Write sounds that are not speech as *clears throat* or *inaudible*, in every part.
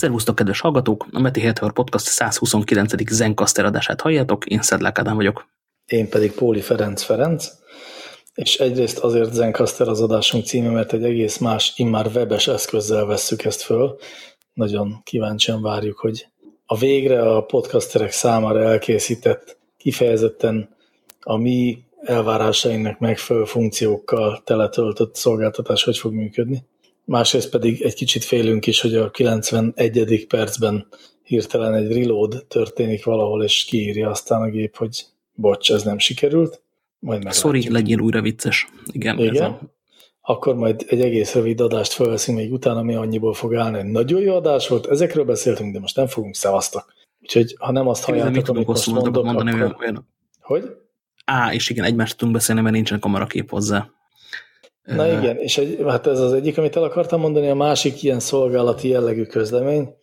Szervusztok, kedves hallgatók! A Meti Heteor Podcast 129. Zencaster adását halljátok, én Szedlák Ádám vagyok. Én pedig Póli Ferenc Ferenc, és egyrészt azért Zencaster az adásunk címe, mert egy egész más, immár webes eszközzel vesszük ezt föl. Nagyon kíváncsian várjuk, hogy a végre a podcasterek számára elkészített, kifejezetten a mi elvárásainknak megfelelő funkciókkal teletöltött szolgáltatás hogy fog működni másrészt pedig egy kicsit félünk is, hogy a 91. percben hirtelen egy reload történik valahol, és kiírja aztán a gép, hogy bocs, ez nem sikerült. Majd Sorry, legyél újra vicces. Igen. Igen? A... Akkor majd egy egész rövid adást felveszünk még utána, ami annyiból fog állni, hogy nagyon jó adás volt, ezekről beszéltünk, de most nem fogunk szevasztok. Úgyhogy ha nem azt halljátok, amit most mondok, mondani, akkor... Olyan, Hogy? Á, és igen, egymást tudunk beszélni, mert nincsen kamerakép hozzá. Na igen, és egy, hát ez az egyik, amit el akartam mondani, a másik ilyen szolgálati jellegű közlemény,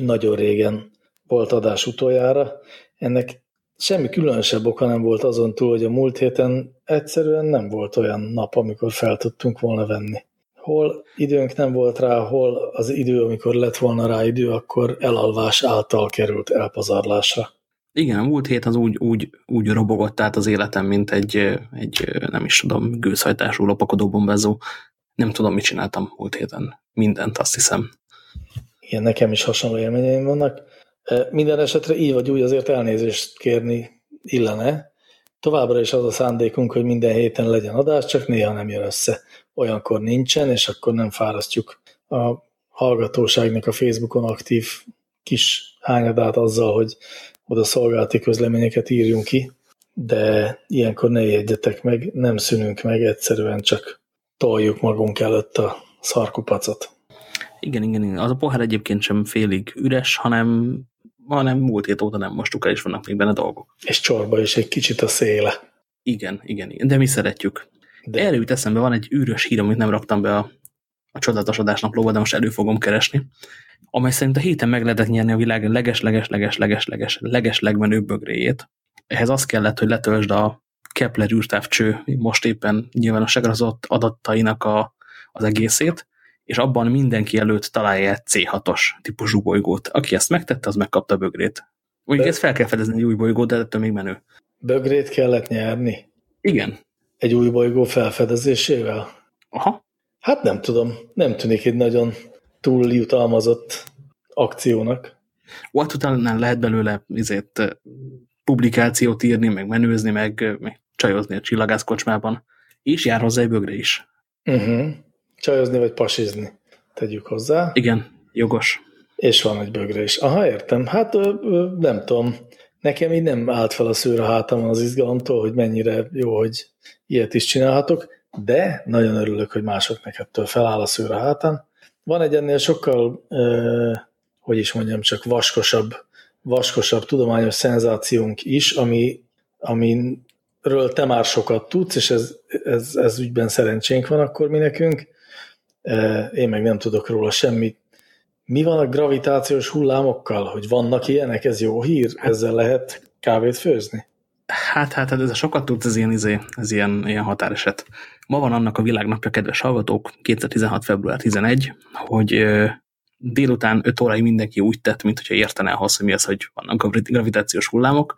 nagyon régen volt adás utoljára, ennek semmi különösebb oka nem volt azon túl, hogy a múlt héten egyszerűen nem volt olyan nap, amikor fel tudtunk volna venni. Hol időnk nem volt rá, hol az idő, amikor lett volna rá idő, akkor elalvás által került elpazarlásra. Igen, a múlt hét az úgy, úgy, úgy robogott át az életem, mint egy, egy nem is tudom, gőzhajtású lopakodó bombázó. Nem tudom, mit csináltam múlt héten. Mindent, azt hiszem. Igen, nekem is hasonló élményeim vannak. Minden esetre így vagy úgy azért elnézést kérni illene. Továbbra is az a szándékunk, hogy minden héten legyen adás, csak néha nem jön össze. Olyankor nincsen, és akkor nem fárasztjuk a hallgatóságnak a Facebookon aktív kis hányadát azzal, hogy oda szolgálati közleményeket írjunk ki, de ilyenkor ne jegyetek meg, nem szűnünk meg, egyszerűen csak toljuk magunk előtt a szarkupacot. Igen, igen, igen. Az a pohár egyébként sem félig üres, hanem, hanem múlt hét óta nem mostuk el, és vannak még benne dolgok. És csorba is egy kicsit a széle. Igen, igen, igen. de mi szeretjük. De. Erre jut eszembe, van egy űrös hír, amit nem raktam be a, a csodálatos adásnaplóba, de most elő fogom keresni amely szerint a héten meg lehetett nyerni a világ leges-leges-leges-leges-leges leges legmenőbb bögréjét. Ehhez az kellett, hogy letöltsd a Kepler űrtávcső most éppen nyilvánosságra az adatainak a, az egészét, és abban mindenki előtt találja egy C6-os típusú bolygót. Aki ezt megtette, az megkapta a bögrét. Mondjuk ezt fel kell fedezni egy új bolygót, de ettől még menő. Bögrét kellett nyerni? Igen. Egy új bolygó felfedezésével? Aha. Hát nem tudom, nem tűnik egy nagyon túl jutalmazott akciónak. What utána lehet belőle izét, publikációt írni, meg menőzni, meg, meg csajozni a csillagászkocsmában, és jár hozzá egy bögre is. Uh mhm. -huh. Csajozni vagy pasizni, tegyük hozzá. Igen, jogos. És van egy bögre is. Aha, értem. Hát nem tudom. Nekem így nem állt fel a szőr a hátamon az izgalomtól, hogy mennyire jó, hogy ilyet is csinálhatok, de nagyon örülök, hogy másoknak ettől feláll a szőr a hátán. Van egy ennél sokkal, eh, hogy is mondjam, csak vaskosabb, vaskosabb tudományos szenzációnk is, ami, amiről te már sokat tudsz, és ez, ez, ez ügyben szerencsénk van akkor mi nekünk. Eh, én meg nem tudok róla semmit. Mi van a gravitációs hullámokkal? Hogy vannak ilyenek? Ez jó hír? Ezzel lehet kávét főzni? Hát, hát, hát ez a sokat tudsz, ez ilyen, izé, ez ilyen, ilyen határeset. Ma van annak a világnapja, kedves hallgatók, 2016. február 11, hogy délután 5 óráig mindenki úgy tett, mint hogyha értene ahhoz, hogy mi az, hogy vannak gravitációs hullámok.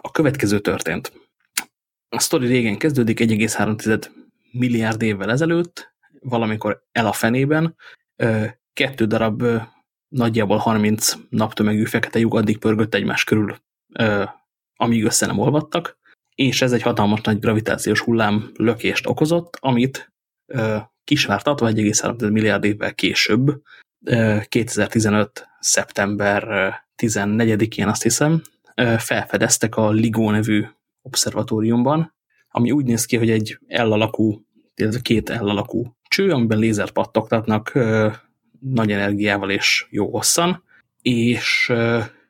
A következő történt. A sztori régen kezdődik, 1,3 milliárd évvel ezelőtt, valamikor el a fenében, kettő darab nagyjából 30 naptömegű fekete lyuk addig pörgött egymás körül, amíg össze nem olvadtak, és ez egy hatalmas nagy gravitációs hullám lökést okozott, amit kisvártatva 1,3 milliárd évvel később, 2015. szeptember 14-én azt hiszem, felfedeztek a LIGO nevű obszervatóriumban, ami úgy néz ki, hogy egy L alakú, illetve két L alakú cső, amiben lézert pattogtatnak nagy energiával és jó hosszan, és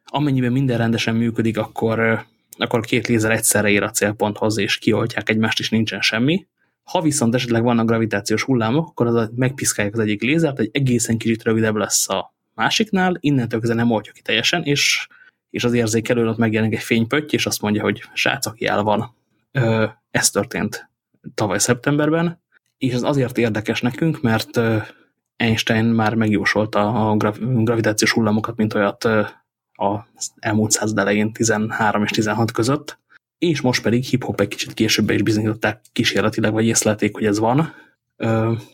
amennyiben minden rendesen működik, akkor akkor két lézer egyszerre ér a célponthoz, és kioltják egymást, és nincsen semmi. Ha viszont esetleg vannak gravitációs hullámok, akkor az megpiszkálják az egyik lézert, egy egészen kicsit rövidebb lesz a másiknál, innentől kezdve nem oltja ki teljesen, és, és az érzékelőn ott megjelenik egy fénypötty, és azt mondja, hogy srác, aki el van. Ö, ez történt tavaly szeptemberben, és ez azért érdekes nekünk, mert Einstein már megjósolta a gravitációs hullamokat, mint olyat az elmúlt század elején 13 és 16 között, és most pedig hip-hop egy kicsit később is bizonyították kísérletileg, vagy észlelték, hogy ez van,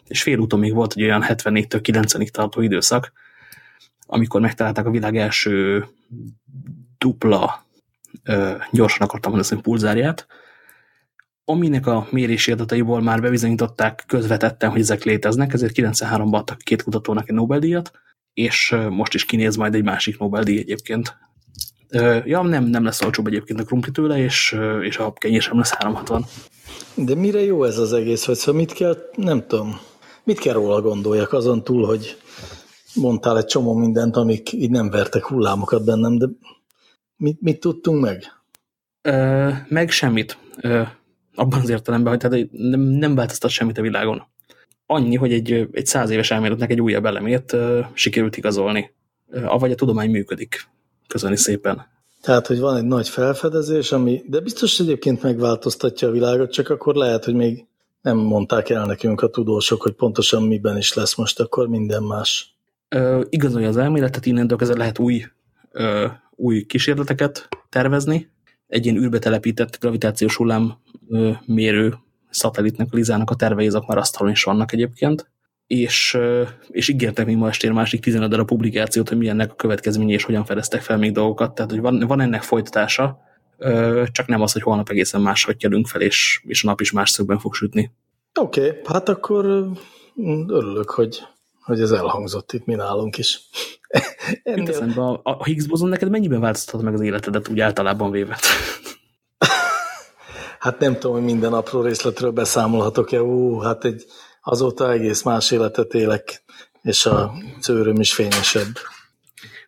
és félúton még volt egy olyan 74-től 90-ig tartó időszak, amikor megtalálták a világ első dupla, gyorsan akartam mondani, pulzárját, aminek a mérési adataiból már bebizonyították közvetetten, hogy ezek léteznek, ezért 93-ban adtak két kutatónak egy Nobel-díjat, és most is kinéz majd egy másik Nobel-díj egyébként. Ja, nem, nem lesz olcsóbb egyébként a krumpli tőle, és, és a kenyér sem lesz 360. De mire jó ez az egész, vagy szóval mit kell, nem tudom, mit kell róla gondoljak azon túl, hogy mondtál egy csomó mindent, amik így nem vertek hullámokat bennem, de mit, mit tudtunk meg? Ö, meg semmit. Ö, abban az értelemben, hogy tehát nem, nem változtat semmit a világon. Annyi, hogy egy, egy száz éves elméletnek egy újabb elemét sikerült igazolni. Avagy a tudomány működik. Köszöni szépen. Tehát, hogy van egy nagy felfedezés, ami, de biztos egyébként megváltoztatja a világot, csak akkor lehet, hogy még nem mondták el nekünk a tudósok, hogy pontosan miben is lesz most akkor minden más. Ö, igazolja az elméletet, innentől kezdve lehet új, ö, új kísérleteket tervezni. Egy ilyen űrbe telepített gravitációs hullám ö, mérő szatellitnek, a Lizának a tervei, azok már asztalon is vannak egyébként és, és ígértek még ma estére másik 15 a publikációt, hogy milyennek a következménye, és hogyan fedeztek fel még dolgokat. Tehát, hogy van, van ennek folytatása, csak nem az, hogy holnap egészen máshogy kelünk fel, és, és a nap is más szögben fog sütni. Oké, okay, hát akkor örülök, hogy, hogy ez elhangzott itt mi nálunk is. *laughs* Ennél... a, a Higgs bozon neked mennyiben változtat meg az életedet úgy általában véve? Hát nem tudom, hogy minden apró részletről beszámolhatok-e. Ú, hát egy azóta egész más életet élek, és a cőröm is fényesebb.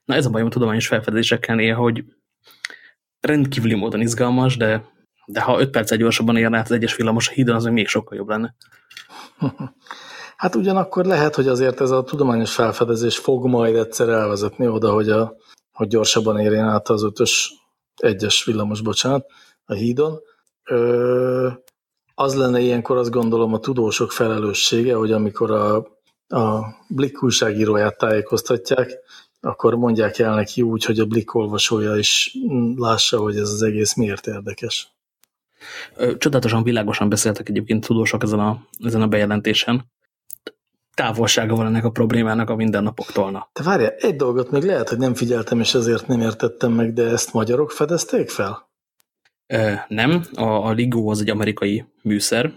Na ez a bajom a tudományos felfedezésekkel néha, hogy rendkívüli módon izgalmas, de, de ha 5 perccel gyorsabban érne át az egyes villamos a hídon, az még sokkal jobb lenne. *laughs* Hát ugyanakkor lehet, hogy azért ez a tudományos felfedezés fog majd egyszer elvezetni oda, hogy, a, hogy gyorsabban érjen át az ötös egyes villamos, bocsánat, a hídon. Ö, az lenne ilyenkor azt gondolom a tudósok felelőssége, hogy amikor a, a Blick újságíróját tájékoztatják, akkor mondják el neki úgy, hogy a Blick olvasója is lássa, hogy ez az egész miért érdekes. Csodálatosan világosan beszéltek egyébként tudósok ezen a, ezen a bejelentésen. Távolsága van ennek a problémának a mindennapoktól. Na. Te várjál, egy dolgot még lehet, hogy nem figyeltem, és ezért nem értettem meg, de ezt magyarok fedezték fel? Nem, a, a LIGO az egy amerikai műszer.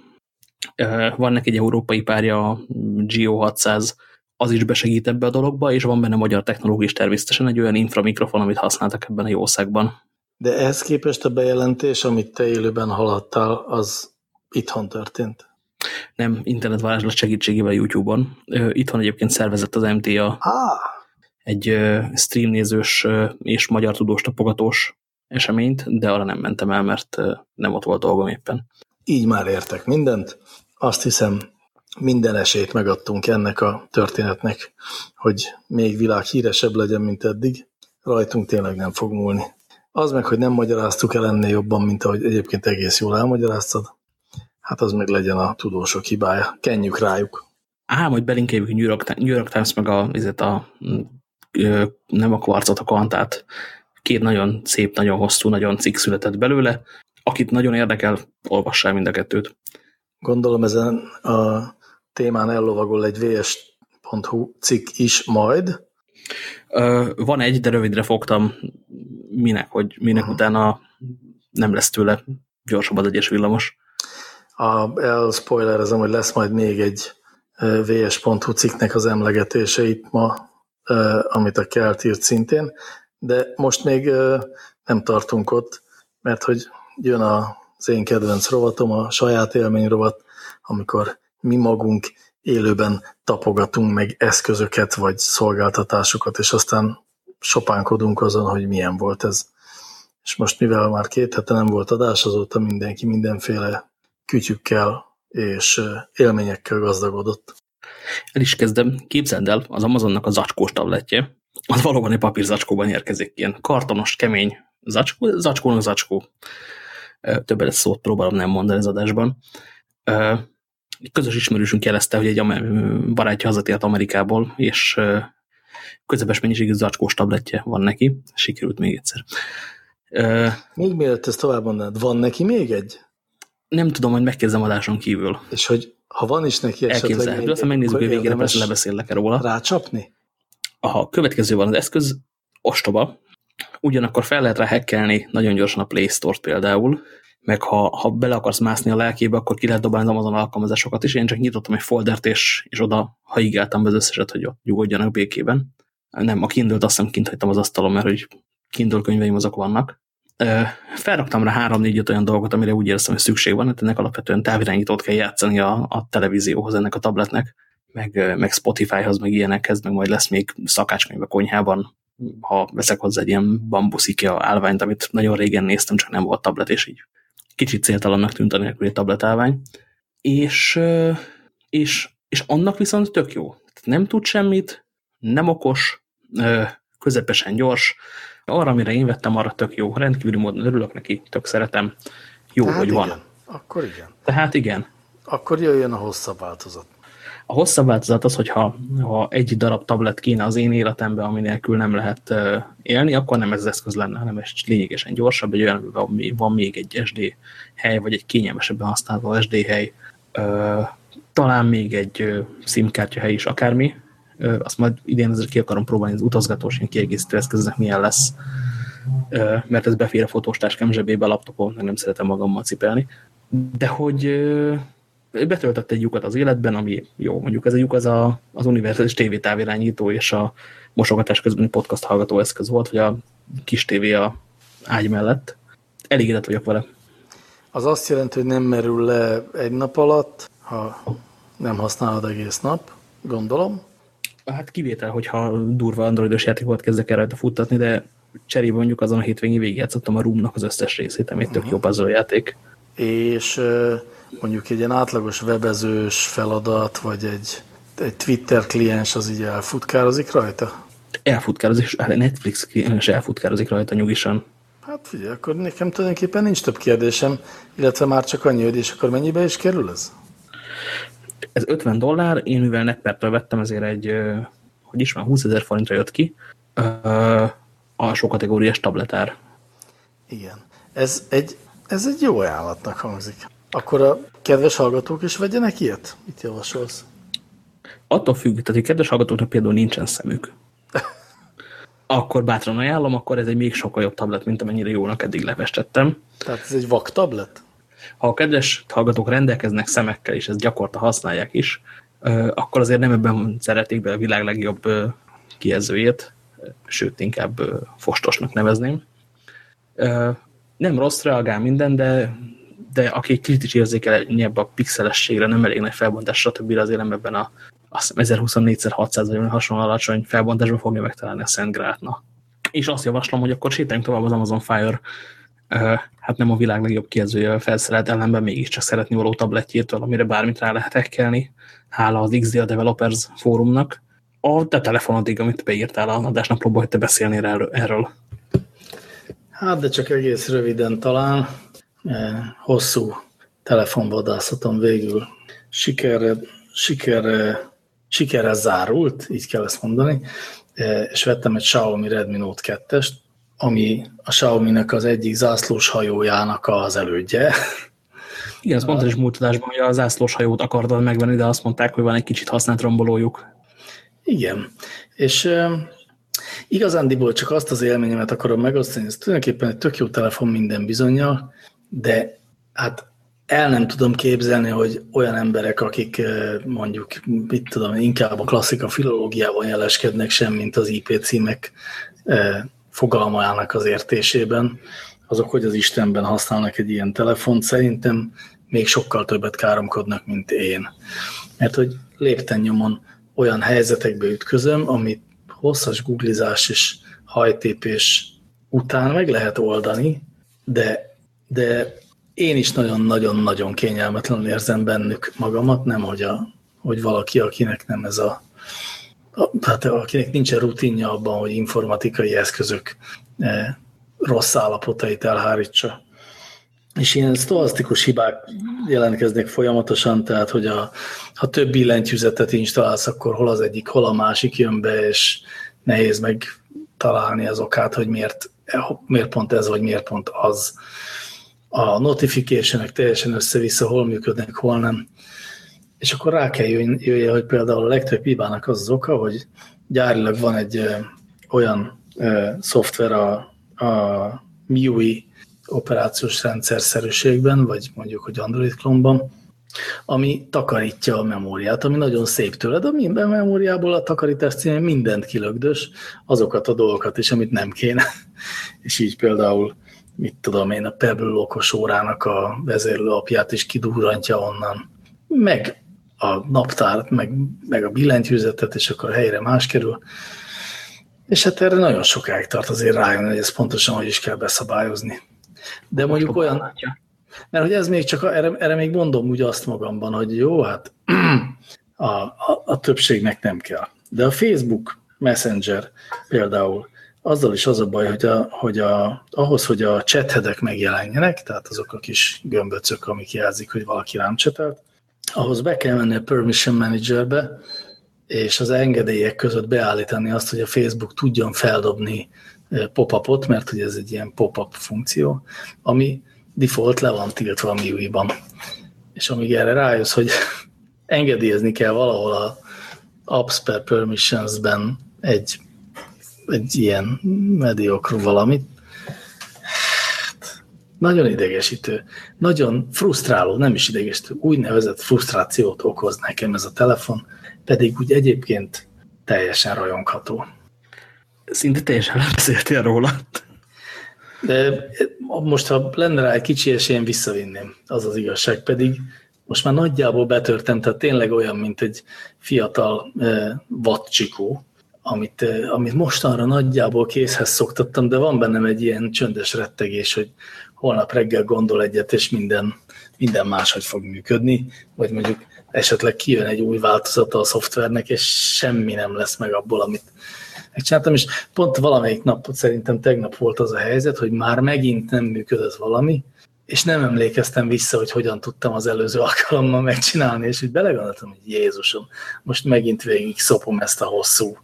Van neki egy európai párja, a Geo 600, az is besegít ebbe a dologba, és van benne magyar technológia is természetesen egy olyan inframikrofon, amit használtak ebben a jószágban. De ehhez képest a bejelentés, amit te élőben hallhattál, az itthon történt? Nem, internetvarázslat segítségével YouTube-on. Itthon egyébként szervezett az MTA ah. egy streamnézős és magyar tudós tapogatós eseményt, de arra nem mentem el, mert nem ott volt dolgom éppen. Így már értek mindent. Azt hiszem, minden esélyt megadtunk ennek a történetnek, hogy még világ híresebb legyen, mint eddig. Rajtunk tényleg nem fog múlni. Az meg, hogy nem magyaráztuk el ennél jobban, mint ahogy egyébként egész jól elmagyaráztad, hát az meg legyen a tudósok hibája. Kenjük rájuk. Á, majd belinkeljük a New York, New York Times meg a, a, a nem a kvarcot, a kvantát Két nagyon szép, nagyon hosszú, nagyon cikk született belőle. Akit nagyon érdekel, olvassál mind a kettőt. Gondolom ezen a témán ellovagol egy vs.hu cikk is majd. Van egy, de rövidre fogtam, minek, hogy minek uh -huh. utána nem lesz tőle gyorsabb az egyes villamos. A, elspoilerezem, hogy lesz majd még egy vs.hu cikknek az emlegetése itt ma, amit a Kelt írt szintén de most még nem tartunk ott, mert hogy jön az én kedvenc rovatom, a saját élmény rovat, amikor mi magunk élőben tapogatunk meg eszközöket vagy szolgáltatásokat, és aztán sopánkodunk azon, hogy milyen volt ez. És most mivel már két hete nem volt adás, azóta mindenki mindenféle kütyükkel és élményekkel gazdagodott. El is kezdem. Képzeld el, az Amazonnak a zacskós tabletje, az valóban egy papírzacskóban érkezik, ilyen kartonos, kemény zacskó, zacskónak zacskó. Többet szót próbálom nem mondani az adásban. közös ismerősünk jelezte, hogy egy barátja hazatért Amerikából, és közepes mennyiségű zacskós tabletje van neki. Sikerült még egyszer. Még mielőtt ezt tovább mondanád, van neki még egy? Nem tudom, hogy megkérdezem adáson kívül. És hogy ha van is neki esetleg Elképzelhető, aztán megnézzük, hogy végére persze -e róla. Rácsapni? A következő van az eszköz, ostoba, ugyanakkor fel lehet rá hackelni nagyon gyorsan a Play Store-t például, meg ha, ha bele akarsz mászni a lelkébe, akkor ki lehet dobálni az Amazon alkalmazásokat is. Én csak nyitottam egy foldert, és, és oda haigáltam be az összeset, hogy ott nyugodjanak békében. Nem, a Kindle-t azt hiszem kint hagytam az asztalon, mert hogy Kindle könyveim azok vannak. Felraktam rá három-négy olyan dolgot, amire úgy érzem, hogy szükség van, hát ennek alapvetően távirányítót kell játszani a, a televízióhoz ennek a tabletnek, meg, meg Spotifyhoz, meg ilyenekhez, meg majd lesz még szakácskönyv a konyhában, ha veszek hozzá egy ilyen bambuszikea állványt, amit nagyon régen néztem, csak nem volt tablet, és így kicsit céltalannak tűnt a nélküli tabletállvány. És, és, és annak viszont tök jó. Nem tud semmit, nem okos, közepesen gyors, arra, amire én vettem, arra tök jó. Rendkívüli módon örülök neki, tök szeretem. Jó, Tehát hogy igen. van. Akkor igen. Tehát igen. Akkor jöjjön a hosszabb változat. A hosszabb változat az, hogyha ha egy darab tablet kéne az én életemben, ami nélkül nem lehet élni, akkor nem ez az eszköz lenne, hanem ez lényegesen gyorsabb, egy olyan, van, van még egy SD hely, vagy egy kényelmesebben használható SD hely, talán még egy SIM-kártya hely is, akármi, azt majd idén ezzel ki akarom próbálni, az utazgatós ilyen kiegészítő eszköznek milyen lesz, mert ez befér a fotóstáskám zsebébe, a laptopon, nem szeretem magammal cipelni. De hogy betöltött egy lyukat az életben, ami jó, mondjuk ez a lyuk az a, az univerzális tévétávirányító és a mosogatás közbeni podcast hallgató eszköz volt, vagy a kis tévé a ágy mellett. Elégedett vagyok vele. Az azt jelenti, hogy nem merül le egy nap alatt, ha nem használod egész nap, gondolom. Hát kivétel, hogyha durva androidos játékokat kezdek el rajta futtatni, de cserébe mondjuk azon a hétvégén végigjátszottam a Roomnak az összes részét, ami egy tök jó puzzle játék. És mondjuk egy ilyen átlagos webezős feladat, vagy egy, egy Twitter kliens az így elfutkározik rajta? Elfutkározik, és Netflix kliens elfutkározik rajta nyugisan. Hát figyelj, akkor nekem tulajdonképpen nincs több kérdésem, illetve már csak annyi, hogy és akkor mennyibe is kerül ez? Ez 50 dollár, én mivel netpertől vettem, ezért egy, hogy is van, 20 ezer forintra jött ki, alsó kategóriás tabletár. Igen. Ez egy, ez egy jó ajánlatnak hangzik. Akkor a kedves hallgatók is vegyenek ilyet? Mit javasolsz? Attól függ, tehát a kedves hallgatóknak például nincsen szemük. *laughs* akkor bátran ajánlom, akkor ez egy még sokkal jobb tablet, mint amennyire jónak eddig lefestettem. Tehát ez egy vak tablet? Ha a kedves hallgatók rendelkeznek szemekkel, és ezt gyakorta használják is, akkor azért nem ebben szeretik be a világ legjobb kijelzőjét, sőt, inkább fostosnak nevezném. Nem rossz, reagál minden, de, de aki kritikus érzékelnyebb a pixelességre, nem elég nagy felbontás, stb. azért nem ebben a 1024x600 vagy hasonló alacsony felbontásban fogja megtalálni a Szent Grátna. És azt javaslom, hogy akkor sétáljunk tovább az Amazon Fire hát nem a világ legjobb kijelzője felszerelt ellenben mégiscsak szeretni való tabletjétől, amire bármit rá lehet hekkelni, hála az XDA Developers fórumnak. A te telefonodig, amit beírtál a adásnaplóba, hogy te beszélnél erről. Hát, de csak egész röviden talán. Hosszú telefonvadászatom végül sikerre, sikerre, sikerre zárult, így kell ezt mondani, és vettem egy Xiaomi Redmi Note 2-est, ami a Xiaomi-nek az egyik zászlós hajójának az elődje. Igen, azt mondta is múlt adásban, hogy a zászlós hajót akartad megvenni, de azt mondták, hogy van egy kicsit használt rombolójuk. Igen, és uh, igazándiból csak azt az élményemet akarom megosztani, ez tulajdonképpen egy tök jó telefon minden bizonyal, de hát el nem tudom képzelni, hogy olyan emberek, akik mondjuk, mit tudom, inkább a klasszika filológiában jeleskednek sem, mint az IP címek fogalmának az értésében, azok, hogy az Istenben használnak egy ilyen telefont, szerintem még sokkal többet káromkodnak, mint én. Mert hogy lépten nyomon olyan helyzetekbe ütközöm, amit hosszas googlizás és hajtépés után meg lehet oldani, de, de én is nagyon-nagyon-nagyon kényelmetlenül érzem bennük magamat, nem hogy, a, hogy valaki, akinek nem ez a tehát akinek nincsen rutinja abban, hogy informatikai eszközök eh, rossz állapotait elhárítsa. és ilyen sztoasztikus hibák jelentkeznek folyamatosan, tehát hogy a, ha több billentyűzetet installálsz, akkor hol az egyik, hol a másik jön be, és nehéz meg találni az okát, hogy miért, miért pont ez, vagy miért pont az. A notification teljesen össze-vissza, hol működnek, hol nem. És akkor rá kell jöjjön, hogy például a legtöbb hibának az az oka, hogy gyárilag van egy ö, olyan ö, szoftver a, a MIUI operációs rendszer szerűségben, vagy mondjuk, hogy Android klónban, ami takarítja a memóriát, ami nagyon szép tőled, a minden memóriából a takarítás címén mindent kilögdös, azokat a dolgokat is, amit nem kéne. *laughs* És így például, mit tudom én, a Pebble okos órának a vezérlő apját is kidurrantja onnan, meg a naptárt, meg, meg a billentyűzetet, és akkor helyre más kerül. És hát erre nagyon sokáig tart azért rájönni, hogy ezt pontosan hogy is kell beszabályozni. De mondjuk olyan, mert hogy ez még csak, erre, erre még mondom úgy azt magamban, hogy jó, hát *clears throat* a, a, a többségnek nem kell. De a Facebook Messenger például, azzal is az a baj, hogy, a, hogy a, ahhoz, hogy a chathedek megjelenjenek, tehát azok a kis gömböcök, amik jelzik, hogy valaki rám csetelt, ahhoz be kell menni a Permission Managerbe, és az engedélyek között beállítani azt, hogy a Facebook tudjon feldobni pop-upot, mert hogy ez egy ilyen pop-up funkció, ami default le van tiltva a MIUI-ban. És amíg erre rájössz, hogy engedélyezni kell valahol a apps per permissionsben egy, egy ilyen mediokru valamit, hát, nagyon idegesítő, nagyon frusztráló, nem is idegesítő, úgynevezett frusztrációt okoz nekem ez a telefon, pedig úgy egyébként teljesen rajongható. Szinte teljesen lebeszéltél róla. De most, ha lenne rá egy kicsi esélyem, visszavinném. Az az igazság. Pedig most már nagyjából betörtem, tehát tényleg olyan, mint egy fiatal eh, vadcsikó, amit, amit mostanra nagyjából készhez szoktattam, de van bennem egy ilyen csöndes rettegés, hogy holnap reggel gondol egyet, és minden, minden máshogy fog működni, vagy mondjuk esetleg kijön egy új változata a szoftvernek, és semmi nem lesz meg abból, amit, megcsináltam, és pont valamelyik nap, szerintem tegnap volt az a helyzet, hogy már megint nem működött valami, és nem emlékeztem vissza, hogy hogyan tudtam az előző alkalommal megcsinálni, és úgy belegondoltam, hogy Jézusom, most megint végig szopom ezt a hosszú,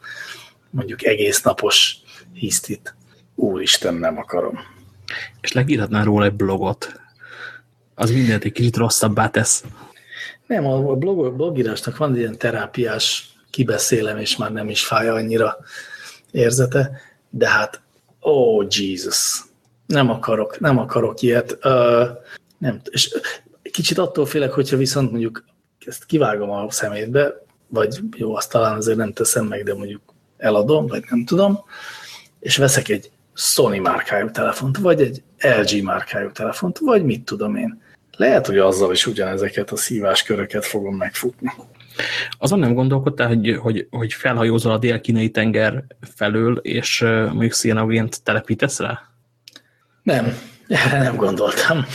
mondjuk egész napos hisztit. Úristen, nem akarom. És legírhatnál róla egy blogot. Az mindent egy kicsit rosszabbá tesz. Nem, a blog, blogírásnak van egy ilyen terápiás kibeszélem, és már nem is fáj annyira érzete, de hát, oh Jesus, nem akarok, nem akarok ilyet. Uh, nem, és kicsit attól félek, hogyha viszont mondjuk ezt kivágom a szemétbe, vagy jó, azt talán azért nem teszem meg, de mondjuk eladom, vagy nem tudom, és veszek egy Sony márkájú telefont, vagy egy LG márkájú telefont, vagy mit tudom én. Lehet, hogy azzal is ugyanezeket a szívásköröket fogom megfutni. Azon nem gondolkodtál, hogy, hogy, hogy felhajózol a dél-kínai tenger felől, és mondjuk szénagént telepítesz rá? Nem, erre nem gondoltam.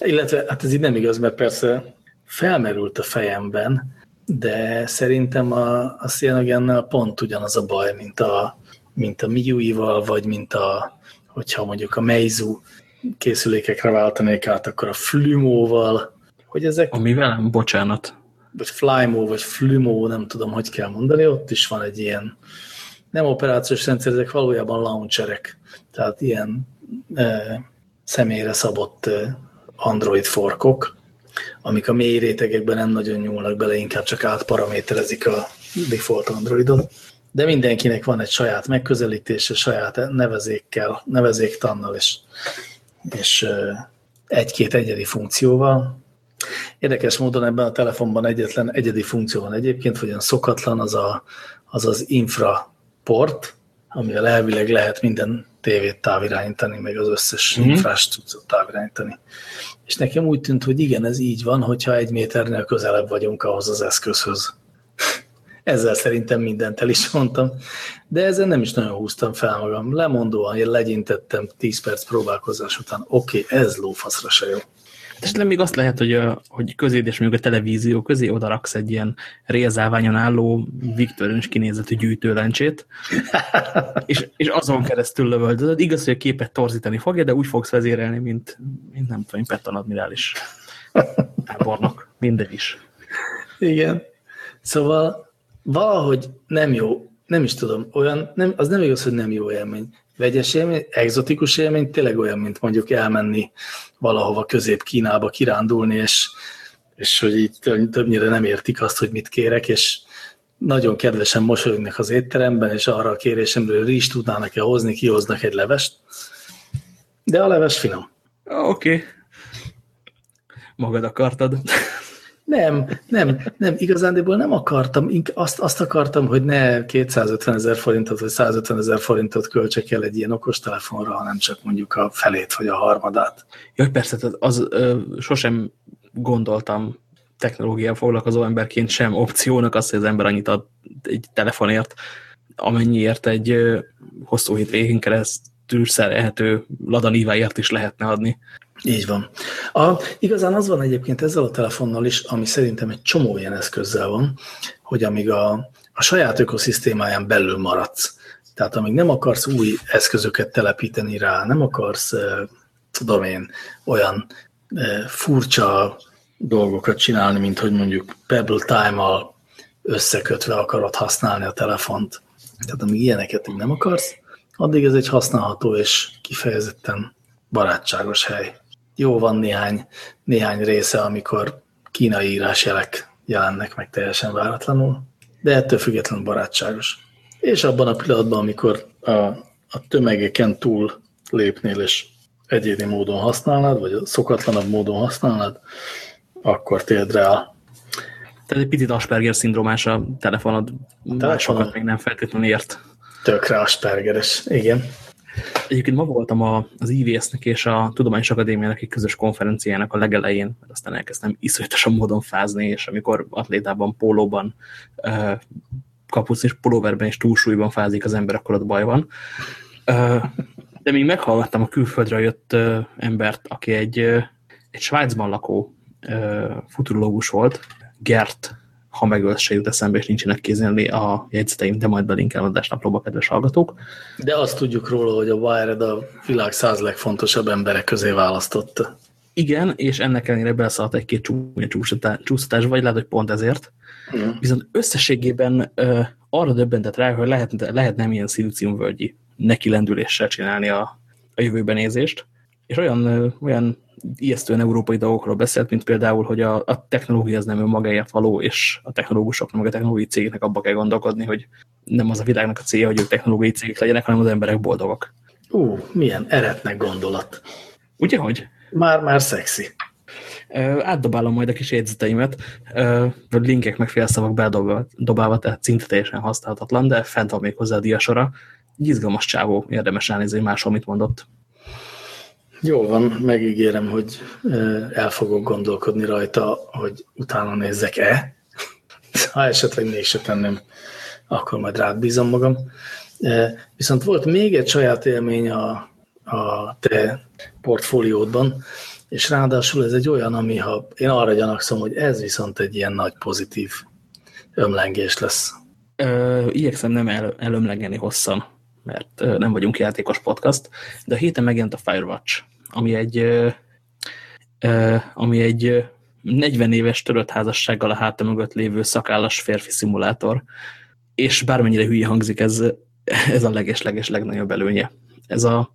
Illetve, hát ez így nem igaz, mert persze felmerült a fejemben, de szerintem a, a szénagénnel pont ugyanaz a baj, mint a, mint a MIUI-val, vagy mint a, hogyha mondjuk a Meizu készülékekre váltanék át, akkor a Flumóval, hogy ezek... Amivel? Bocsánat vagy Flymo, vagy Flumo, nem tudom, hogy kell mondani, ott is van egy ilyen, nem operációs rendszer, ezek valójában launcherek, tehát ilyen személyre szabott Android forkok, amik a mély rétegekben nem nagyon nyúlnak bele, inkább csak átparaméterezik a default Androidot. De mindenkinek van egy saját megközelítése, saját nevezékkel, nevezéktannal és, és egy-két egyedi funkcióval, Érdekes módon ebben a telefonban egyetlen egyedi funkció van egyébként, hogy olyan szokatlan, az a, az, az infra port, amivel elvileg lehet minden tévét távirányítani, meg az összes mm-hmm. tudsz távirányítani. És nekem úgy tűnt, hogy igen, ez így van, hogyha egy méternél közelebb vagyunk ahhoz az eszközhöz. *laughs* Ezzel szerintem mindent el is mondtam, de ezzel nem is nagyon húztam fel magam. Lemondóan, én legyintettem 10 perc próbálkozás után, oké, okay, ez lófaszra se jó. Esetleg még azt lehet, hogy, a, hogy közéd és mondjuk a televízió közé oda raksz egy ilyen rézáványon álló viktoriánus kinézetű gyűjtőlencsét, és, és azon keresztül lövöldözöd. Igaz, hogy a képet torzítani fogja, de úgy fogsz vezérelni, mint, mint nem tudom, Petton admirális tábornok. Mindegy is. Igen. Szóval valahogy nem jó, nem is tudom, olyan, nem, az nem igaz, hogy nem jó élmény. Vegyes élmény, exotikus élmény, tényleg olyan, mint mondjuk elmenni valahova közép-Kínába kirándulni, és, és hogy így többnyire nem értik azt, hogy mit kérek, és nagyon kedvesen mosolyognak az étteremben, és arra a kérésemről rizs tudnának-e hozni, kihoznak egy levest. De a leves finom. Oké. Okay. Magad akartad. Nem, nem, nem, igazándiból nem akartam, azt, azt akartam, hogy ne 250 ezer forintot vagy 150 ezer forintot költsek el egy ilyen okostelefonra, hanem csak mondjuk a felét vagy a harmadát. Jaj, persze, az, az ö, sosem gondoltam technológiával foglalkozó emberként sem opciónak azt, hogy az ember annyit ad egy telefonért, amennyiért egy ö, hosszú hét végén keresztül szerelhető ladaníváért is lehetne adni. Így van. A, igazán az van egyébként ezzel a telefonnal is, ami szerintem egy csomó ilyen eszközzel van, hogy amíg a, a saját ökoszisztémáján belül maradsz, tehát amíg nem akarsz új eszközöket telepíteni rá, nem akarsz, tudom én, olyan furcsa dolgokat csinálni, mint hogy mondjuk Pebble Time-mal összekötve akarod használni a telefont. Tehát amíg ilyeneket nem akarsz, addig ez egy használható és kifejezetten barátságos hely jó van néhány, néhány része, amikor kínai írásjelek jelennek meg teljesen váratlanul, de ettől függetlenül barátságos. És abban a pillanatban, amikor a, a tömegeken túl lépnél, és egyéni módon használnád, vagy szokatlanabb módon használnád, akkor térdre rá. Tehát egy picit Asperger szindrómás a telefonod, a sokat még nem feltétlenül ért. Tökre Aspergeres, igen. Egyébként ma voltam a, az IVS-nek és a Tudományos Akadémiának egy közös konferenciának a legelején, mert aztán elkezdtem iszonyatosan módon fázni, és amikor atlétában, pólóban, kapuc és pulóverben és túlsúlyban fázik az ember, akkor ott baj van. De még meghallgattam a külföldre jött embert, aki egy, egy Svájcban lakó futurológus volt, Gert ha megölsz, se jut eszembe, és nincsenek kéznél a jegyzeteim, de majd belinkelem adásnaplóba, kedves hallgatók. De azt tudjuk róla, hogy a Wired a világ száz legfontosabb emberek közé választotta. Igen, és ennek ellenére beleszállt egy-két csúnya csúsztatás, vagy lehet, hogy pont ezért. Mm. Viszont összességében uh, arra döbbentett rá, hogy lehet, lehet nem ilyen szilíciumvölgyi neki lendüléssel csinálni a, a jövőben nézést, és olyan, olyan ijesztően európai dolgokról beszélt, mint például, hogy a, a technológia az nem önmagáért való, és a technológusoknak, meg a technológiai cégeknek abba kell gondolkodni, hogy nem az a világnak a célja, hogy ők technológiai cégek legyenek, hanem az emberek boldogok. Ú, milyen eretnek gondolat. Ugye, hogy? Már-már szexi. Átdobálom majd a kis jegyzeteimet, vagy linkek meg félszavak bedobálva, tehát szinte teljesen használhatatlan, de fent van még hozzá a diasora. Izgalmas csávó, érdemes ránézni máshol, mit mondott. Jól van, megígérem, hogy el fogok gondolkodni rajta, hogy utána nézzek-e. *laughs* Ha esetleg mégse tenném, akkor majd rád bízom magam. Viszont volt még egy saját élmény a, a te portfóliódban, és ráadásul ez egy olyan, ami ha én arra gyanakszom, hogy ez viszont egy ilyen nagy pozitív ömlengés lesz. Ö, igyekszem nem el, elömlegeni hosszan mert nem vagyunk játékos podcast, de a héten megjelent a Firewatch, ami egy, ami egy 40 éves törött házassággal a háta mögött lévő szakállas férfi szimulátor, és bármennyire hülye hangzik, ez, ez a leges-leges legnagyobb előnye. Ez a,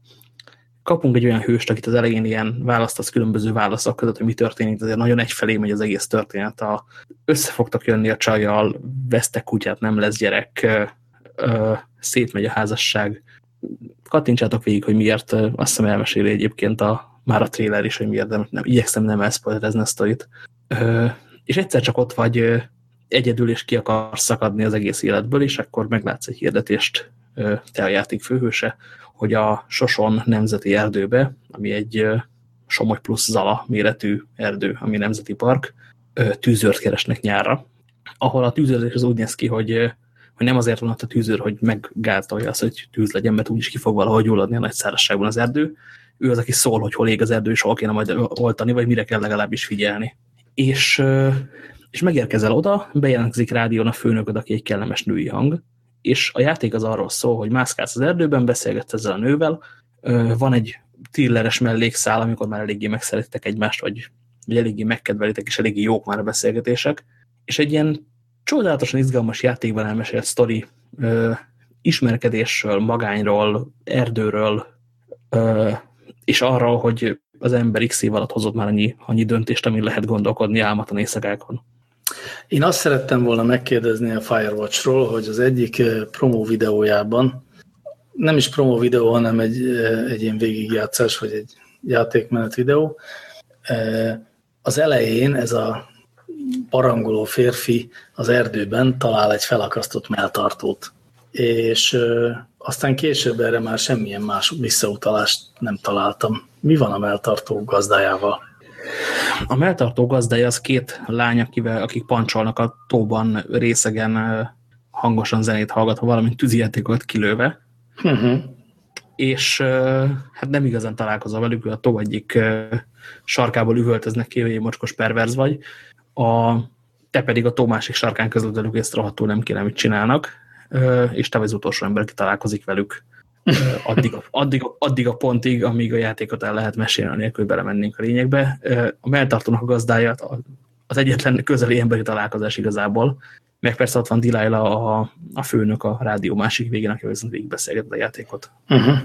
kapunk egy olyan hőst, akit az elején ilyen választasz különböző válaszok között, hogy mi történik, azért nagyon egyfelé megy az egész történet. A, összefogtak jönni a csajjal, vesztek kutyát, nem lesz gyerek, ö, szétmegy a házasság. Kattintsátok végig, hogy miért, azt hiszem elmeséli egyébként a, már a trailer is, hogy miért, de nem, igyekszem nem elszpoilerezni a sztorit. És egyszer csak ott vagy egyedül, és ki akar szakadni az egész életből, és akkor meglátsz egy hirdetést, te a játék főhőse, hogy a Soson Nemzeti Erdőbe, ami egy Somogy plusz Zala méretű erdő, ami nemzeti park, tűzőrt keresnek nyárra, ahol a tűzőrzés az úgy néz ki, hogy hogy nem azért van ott a tűzőr, hogy meggátolja azt, hogy tűz legyen, mert úgyis ki fog valahogy gyulladni a nagy szárazságban az erdő, ő az, aki szól, hogy hol ég az erdő, és hol kéne majd oltani, vagy mire kell legalábbis figyelni. És, és megérkezel oda, bejelentkezik rádión a főnököd, aki egy kellemes női hang, és a játék az arról szól, hogy mászkálsz az erdőben, beszélgetsz ezzel a nővel, van egy thrilleres mellékszál, amikor már eléggé megszerettek egymást, vagy, vagy eléggé megkedvelitek, és eléggé jók már a beszélgetések, és egy ilyen csodálatosan izgalmas játékban elmesélt sztori ö, ismerkedésről, magányról, erdőről, ö, és arról, hogy az ember x év alatt hozott már annyi, annyi döntést, amin lehet gondolkodni álmatlan éjszakákon. Én azt szerettem volna megkérdezni a Firewatchról, hogy az egyik promo videójában, nem is promo videó, hanem egy, egy ilyen végigjátszás, vagy egy játékmenet videó, az elején ez a parangoló férfi az erdőben talál egy felakasztott melltartót. És aztán később erre már semmilyen más visszautalást nem találtam. Mi van a melltartó gazdájával? A melltartó gazdája az két lány, akivel, akik pancsolnak a tóban részegen hangosan zenét hallgatva, valamint tűzijátékokat kilőve. Uh mhm. -huh. És hát nem igazán találkozol velük, a tó egyik sarkából üvöltöznek ki, hogy mocskos perverz vagy, a, te pedig a tó másik sarkán között velük ezt rohadtul nem kéne, mit csinálnak, és te vagy az utolsó ember, aki találkozik velük addig, a, addig, addig a pontig, amíg a játékot el lehet mesélni, nélkül belemennénk a lényegbe. A melltartónak a gazdája az egyetlen közeli emberi találkozás igazából, meg persze ott van Delilah a, a főnök a rádió másik végén, aki viszont végigbeszélget a játékot. Uh -huh.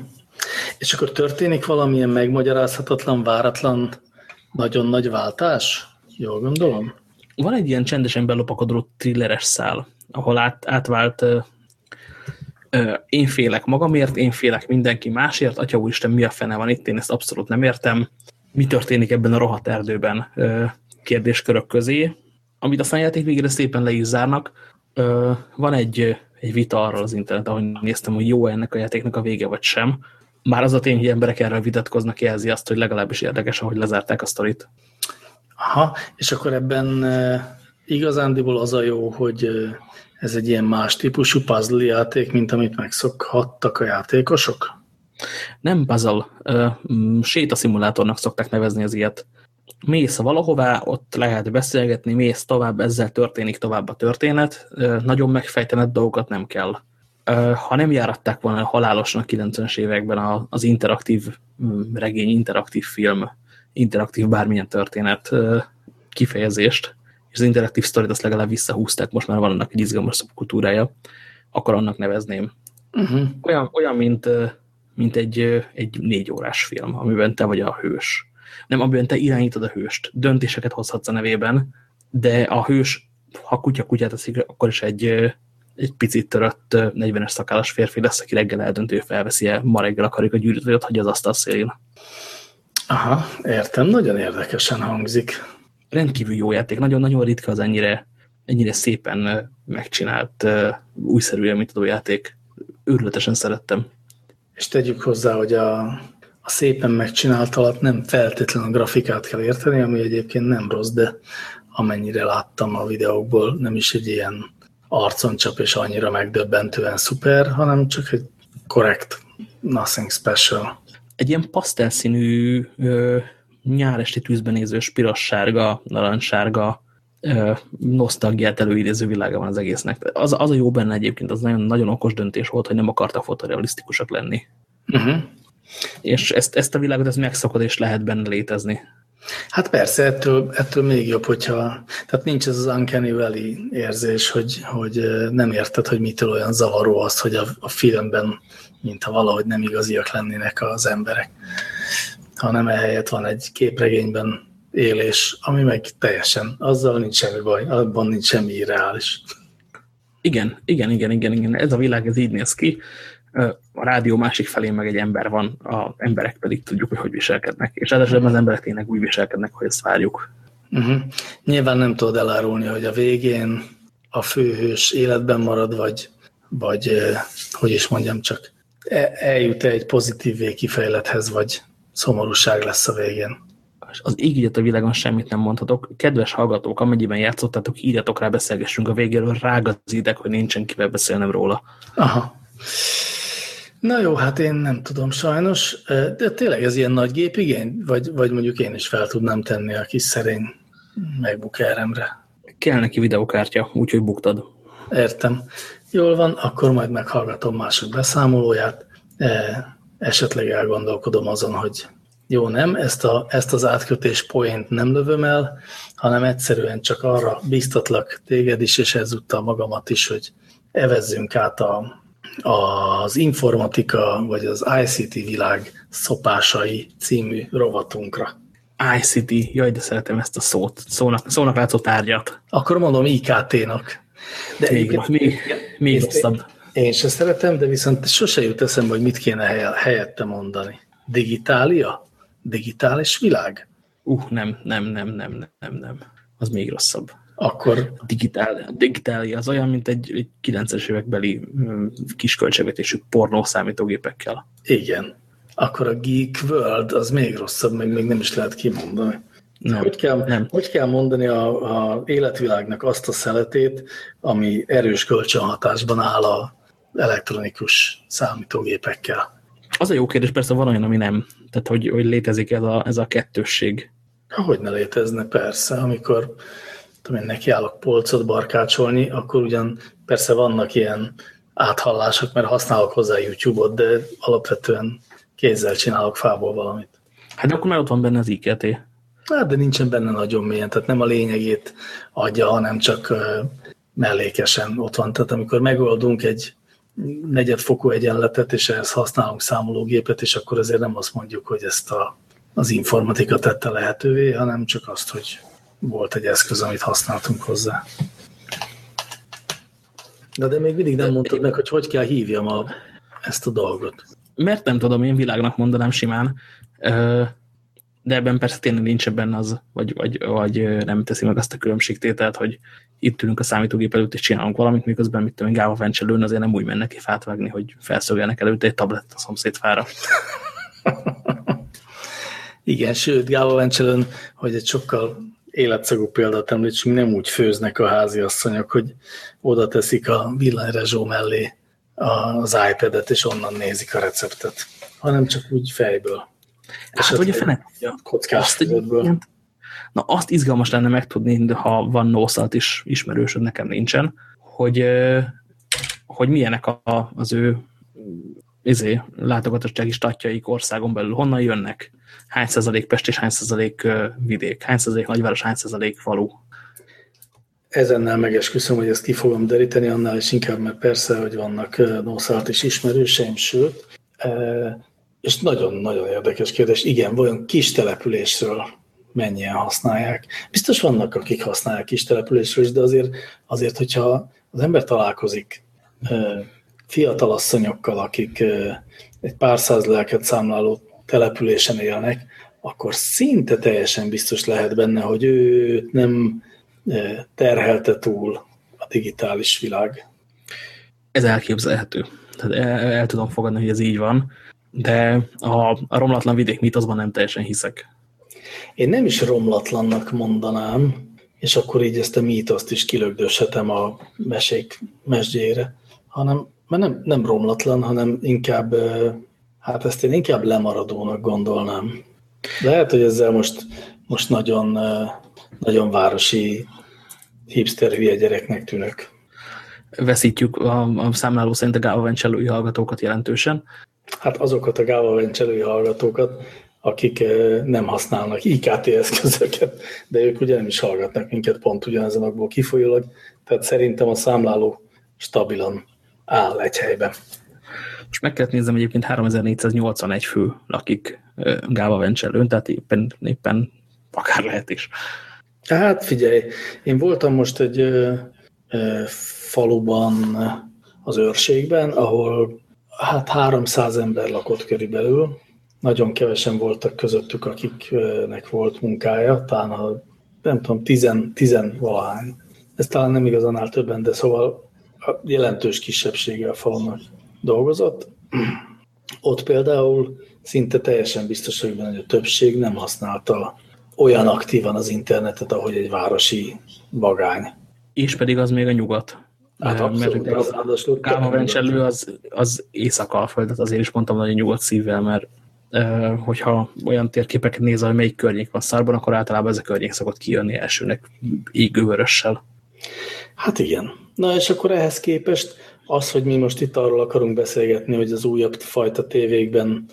És akkor történik valamilyen megmagyarázhatatlan, váratlan, nagyon nagy váltás? Jól gondolom? Van egy ilyen csendesen belopakodó thrilleres szál, ahol át, átvált ö, ö, én félek magamért, én félek mindenki másért, atya úristen, mi a fene van itt, én ezt abszolút nem értem. Mi történik ebben a rohadt erdőben ö, kérdéskörök közé, amit aztán játék végére szépen le is zárnak. Ö, van egy, egy vita arról az internet, ahogy néztem, hogy jó ennek a játéknak a vége, vagy sem. Már az a tény, hogy emberek erről vitatkoznak, jelzi azt, hogy legalábbis érdekes, ahogy lezárták a sztorit. Aha, és akkor ebben igazándiból az a jó, hogy ez egy ilyen más típusú puzzle játék, mint amit megszokhattak a játékosok? Nem puzzle, sétaszimulátornak szokták nevezni az ilyet. Mész valahová, ott lehet beszélgetni, mész tovább, ezzel történik tovább a történet. Nagyon megfejtened dolgokat nem kell. Ha nem járatták volna halálosan a 90-es években az interaktív regény, interaktív film interaktív bármilyen történet kifejezést, és az interaktív sztorit azt legalább visszahúzták, most már van annak egy izgalmas szubkultúrája, akkor annak nevezném. Uh -huh. Olyan, olyan mint, mint egy, egy négy órás film, amiben te vagy a hős. Nem, amiben te irányítod a hőst. Döntéseket hozhatsz a nevében, de a hős, ha kutya kutyát teszik, akkor is egy, egy picit törött 40-es szakállas férfi lesz, aki reggel eldöntő felveszi-e, ma reggel akarjuk a gyűrűt, vagy ott hagyja az asztal szélén. Aha, értem, nagyon érdekesen hangzik. Rendkívül jó játék, nagyon-nagyon ritka az ennyire, ennyire szépen megcsinált uh, újszerű élménytadó játék. Őrületesen szerettem. És tegyük hozzá, hogy a, a szépen megcsinált alatt nem feltétlenül a grafikát kell érteni, ami egyébként nem rossz, de amennyire láttam a videókból, nem is egy ilyen arconcsap és annyira megdöbbentően szuper, hanem csak egy korrekt, nothing special egy ilyen pasztelszínű nyáresti tűzben nézős piros-sárga, narancssárga nosztalgiát előidéző világa van az egésznek. Az, az a jó benne egyébként, az nagyon, nagyon okos döntés volt, hogy nem akartak fotorealisztikusak lenni. Uh -huh. És ezt, ezt a világot ez megszakad, és lehet benne létezni. Hát persze, ettől, ettől még jobb, hogyha... Tehát nincs ez az uncanny valley érzés, hogy, hogy nem érted, hogy mitől olyan zavaró az, hogy a, a filmben mintha valahogy nem igaziak lennének az emberek, hanem ehelyett van egy képregényben élés, ami meg teljesen, azzal nincs semmi baj, abban nincs semmi irreális. Igen, igen, igen, igen, igen, ez a világ, ez így néz ki. A rádió másik felén meg egy ember van, a emberek pedig tudjuk, hogy hogy viselkednek. És esetben az emberek tényleg úgy viselkednek, hogy ezt várjuk. Uh -huh. Nyilván nem tudod elárulni, hogy a végén a főhős életben marad, vagy, vagy hogy is mondjam, csak eljut -e egy pozitív végkifejlethez, vagy szomorúság lesz a végén. Az ígéret a világon semmit nem mondhatok. Kedves hallgatók, amennyiben játszottátok, írjatok rá, beszélgessünk a végéről, rágazítek, hogy nincsen kivel beszélnem róla. Aha. Na jó, hát én nem tudom sajnos, de tényleg ez ilyen nagy gépigény? Vagy, vagy mondjuk én is fel tudnám tenni a kis szerény MacBook Air-emre? Kell neki videokártya, úgyhogy buktad. Értem. Jól van, akkor majd meghallgatom mások beszámolóját. Esetleg elgondolkodom azon, hogy jó, nem, ezt, a, ezt az átkötés point nem lövöm el, hanem egyszerűen csak arra biztatlak téged is, és ezúttal magamat is, hogy evezzünk át a, az informatika, vagy az ICT világ szopásai című rovatunkra. ICT, jaj, de szeretem ezt a szót. Szónak, szónak látszó tárgyat. Akkor mondom IKT-nak. De még, még, még rosszabb. Én, én se szeretem, de viszont sose jut eszembe, hogy mit kéne helyette mondani. Digitália? Digitális világ? Uh, nem, nem, nem, nem, nem, nem. Az még rosszabb. Akkor... A digitál, a digitália az olyan, mint egy, egy 90-es évekbeli kisköltségvetésű pornó számítógépekkel. Igen. Akkor a Geek World az még rosszabb, meg még nem is lehet kimondani. Nem, hogy, kell, nem. hogy kell mondani a, a életvilágnak azt a szeletét, ami erős kölcsönhatásban áll a elektronikus számítógépekkel? Az a jó kérdés, persze van olyan, ami nem. Tehát, hogy, hogy létezik ez a, ez a kettősség. Hogy ne létezne, persze. Amikor tudom én, nekiállok polcot barkácsolni, akkor ugyan persze vannak ilyen áthallások, mert használok hozzá YouTube-ot, de alapvetően kézzel csinálok fából valamit. Hát akkor már ott van benne az IKT. Hát, de nincsen benne nagyon mélyen, tehát nem a lényegét adja, hanem csak mellékesen ott van. Tehát amikor megoldunk egy negyedfokú egyenletet, és ehhez használunk számológépet, és akkor azért nem azt mondjuk, hogy ezt a, az informatika tette lehetővé, hanem csak azt, hogy volt egy eszköz, amit használtunk hozzá. De, de még mindig nem mondtad meg, hogy hogy kell hívjam a, ezt a dolgot. Mert nem tudom, én világnak mondanám simán, de ebben persze tényleg nincs benne az, vagy, vagy, vagy nem teszi meg azt a különbségtételt, hogy itt ülünk a számítógép előtt, és csinálunk valamit, miközben mit tudom, Gáva Vencselőn azért nem úgy mennek ki fát vágni, hogy felszolgálnak előtte egy tablet a szomszéd fára. *laughs* Igen, sőt, Gáva Vencselőn, hogy egy sokkal életszagú példát említsünk, nem úgy főznek a háziasszonyok, hogy oda teszik a villanyrezsó mellé az iPad-et, és onnan nézik a receptet, hanem csak úgy fejből. Hát, hogy a fene kockás Na, azt izgalmas lenne megtudni, de ha van nószalt is ismerősöd, nekem nincsen, hogy, hogy milyenek a, az ő izé, látogatottsági statjaik országon belül, honnan jönnek, hány százalék Pest és hány százalék vidék, hány százalék nagyváros, hány százalék falu. Ezennel megesküszöm, hogy ezt ki fogom deríteni, annál is inkább, mert persze, hogy vannak nószalt is ismerőseim, sőt, és nagyon-nagyon érdekes kérdés, igen, vajon kis településről mennyien használják. Biztos vannak, akik használják kis településről is, de azért, azért hogyha az ember találkozik fiatal asszonyokkal, akik egy pár száz lelket számláló településen élnek, akkor szinte teljesen biztos lehet benne, hogy ő nem terhelte túl a digitális világ. Ez elképzelhető. Tehát el, el tudom fogadni, hogy ez így van, de a, a romlatlan vidék mitozban nem teljesen hiszek. Én nem is romlatlannak mondanám, és akkor így ezt a mítoszt is kilögdöshetem a mesék mesdjére, hanem mert nem, nem romlatlan, hanem inkább, hát ezt én inkább lemaradónak gondolnám. Lehet, hogy ezzel most, most nagyon, nagyon városi hipster hülye gyereknek tűnök. Veszítjük a, a számláló szerint a Gáva Vencselői hallgatókat jelentősen. Hát azokat a Gáva Vencselői hallgatókat, akik nem használnak IKT eszközöket, de ők ugye nem is hallgatnak minket pont ugyanezen okból kifolyólag, tehát szerintem a számláló stabilan áll egy helyben. Most meg kellett nézem, egyébként 3481 fő lakik Gáva Vencselőn, tehát éppen, éppen akár lehet is. Hát figyelj, én voltam most egy ö, ö, faluban az őrségben, ahol hát 300 ember lakott körülbelül, nagyon kevesen voltak közöttük, akiknek volt munkája, talán a, nem tudom, tizen, tizen valahány. Ez talán nem igazán áll többen, de szóval a jelentős kisebbsége a falunak dolgozott. Ott például szinte teljesen biztos hogy benne, hogy a többség nem használta olyan aktívan az internetet, ahogy egy városi vagány. És pedig az még a nyugat. Hát abszolút, mert az, az Kámavencselő az, az Észak-Alföldet azért is mondtam nagyon nyugodt szívvel, mert hogyha olyan térképeket nézel, hogy melyik környék van szárban, akkor általában ez a környék szokott kijönni elsőnek égővörössel. Hát igen. Na és akkor ehhez képest az, hogy mi most itt arról akarunk beszélgetni, hogy az újabb fajta tévékben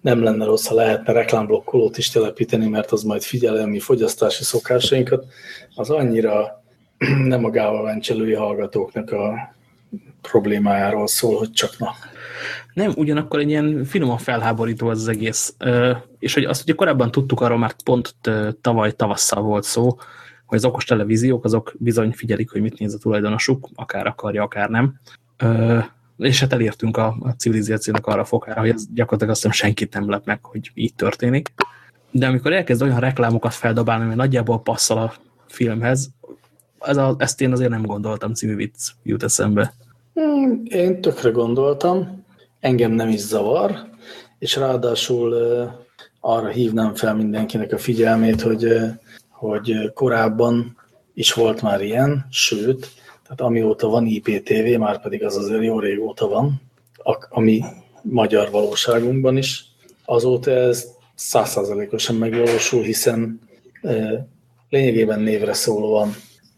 nem lenne rossz, ha lehetne reklámblokkolót is telepíteni, mert az majd figyelemi fogyasztási szokásainkat, az annyira *clears throat* nem a gáva vencselői hallgatóknak a problémájáról szól, hogy csak na. Nem, ugyanakkor egy ilyen finoman felháborító az, az egész. És hogy azt ugye korábban tudtuk, arról már pont tavaly tavasszal volt szó, hogy az okos televíziók azok bizony figyelik, hogy mit néz a tulajdonosuk, akár akarja, akár nem. És hát elértünk a, a civilizációnak arra fokára, hogy ez gyakorlatilag azt hiszem senkit nem lep meg, hogy így történik. De amikor elkezd olyan reklámokat feldobálni, ami nagyjából passzol a filmhez, ez a, ezt én azért nem gondoltam, című vicc jut eszembe. Hmm, én tökre gondoltam, engem nem is zavar, és ráadásul arra hívnám fel mindenkinek a figyelmét, hogy, hogy korábban is volt már ilyen, sőt, tehát amióta van IPTV, már pedig az azért jó régóta van, ami magyar valóságunkban is, azóta ez százszázalékosan megvalósul, hiszen lényegében névre szólóan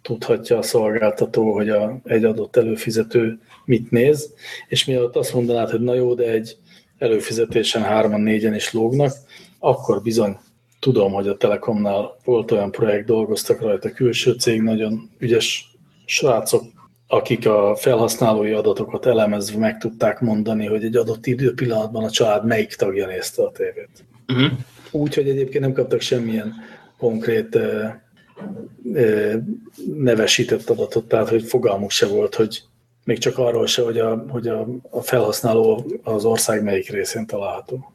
tudhatja a szolgáltató, hogy a, egy adott előfizető mit néz, és mielőtt azt mondanád, hogy na jó, de egy előfizetésen hárman, négyen is lógnak, akkor bizony tudom, hogy a Telekomnál volt olyan projekt, dolgoztak rajta külső cég, nagyon ügyes srácok, akik a felhasználói adatokat elemezve meg tudták mondani, hogy egy adott időpillanatban a család melyik tagja nézte a tévét. Uh -huh. Úgyhogy egyébként nem kaptak semmilyen konkrét nevesített adatot, tehát hogy fogalmuk se volt, hogy még csak arról se, hogy a, hogy a, a felhasználó az ország melyik részén található.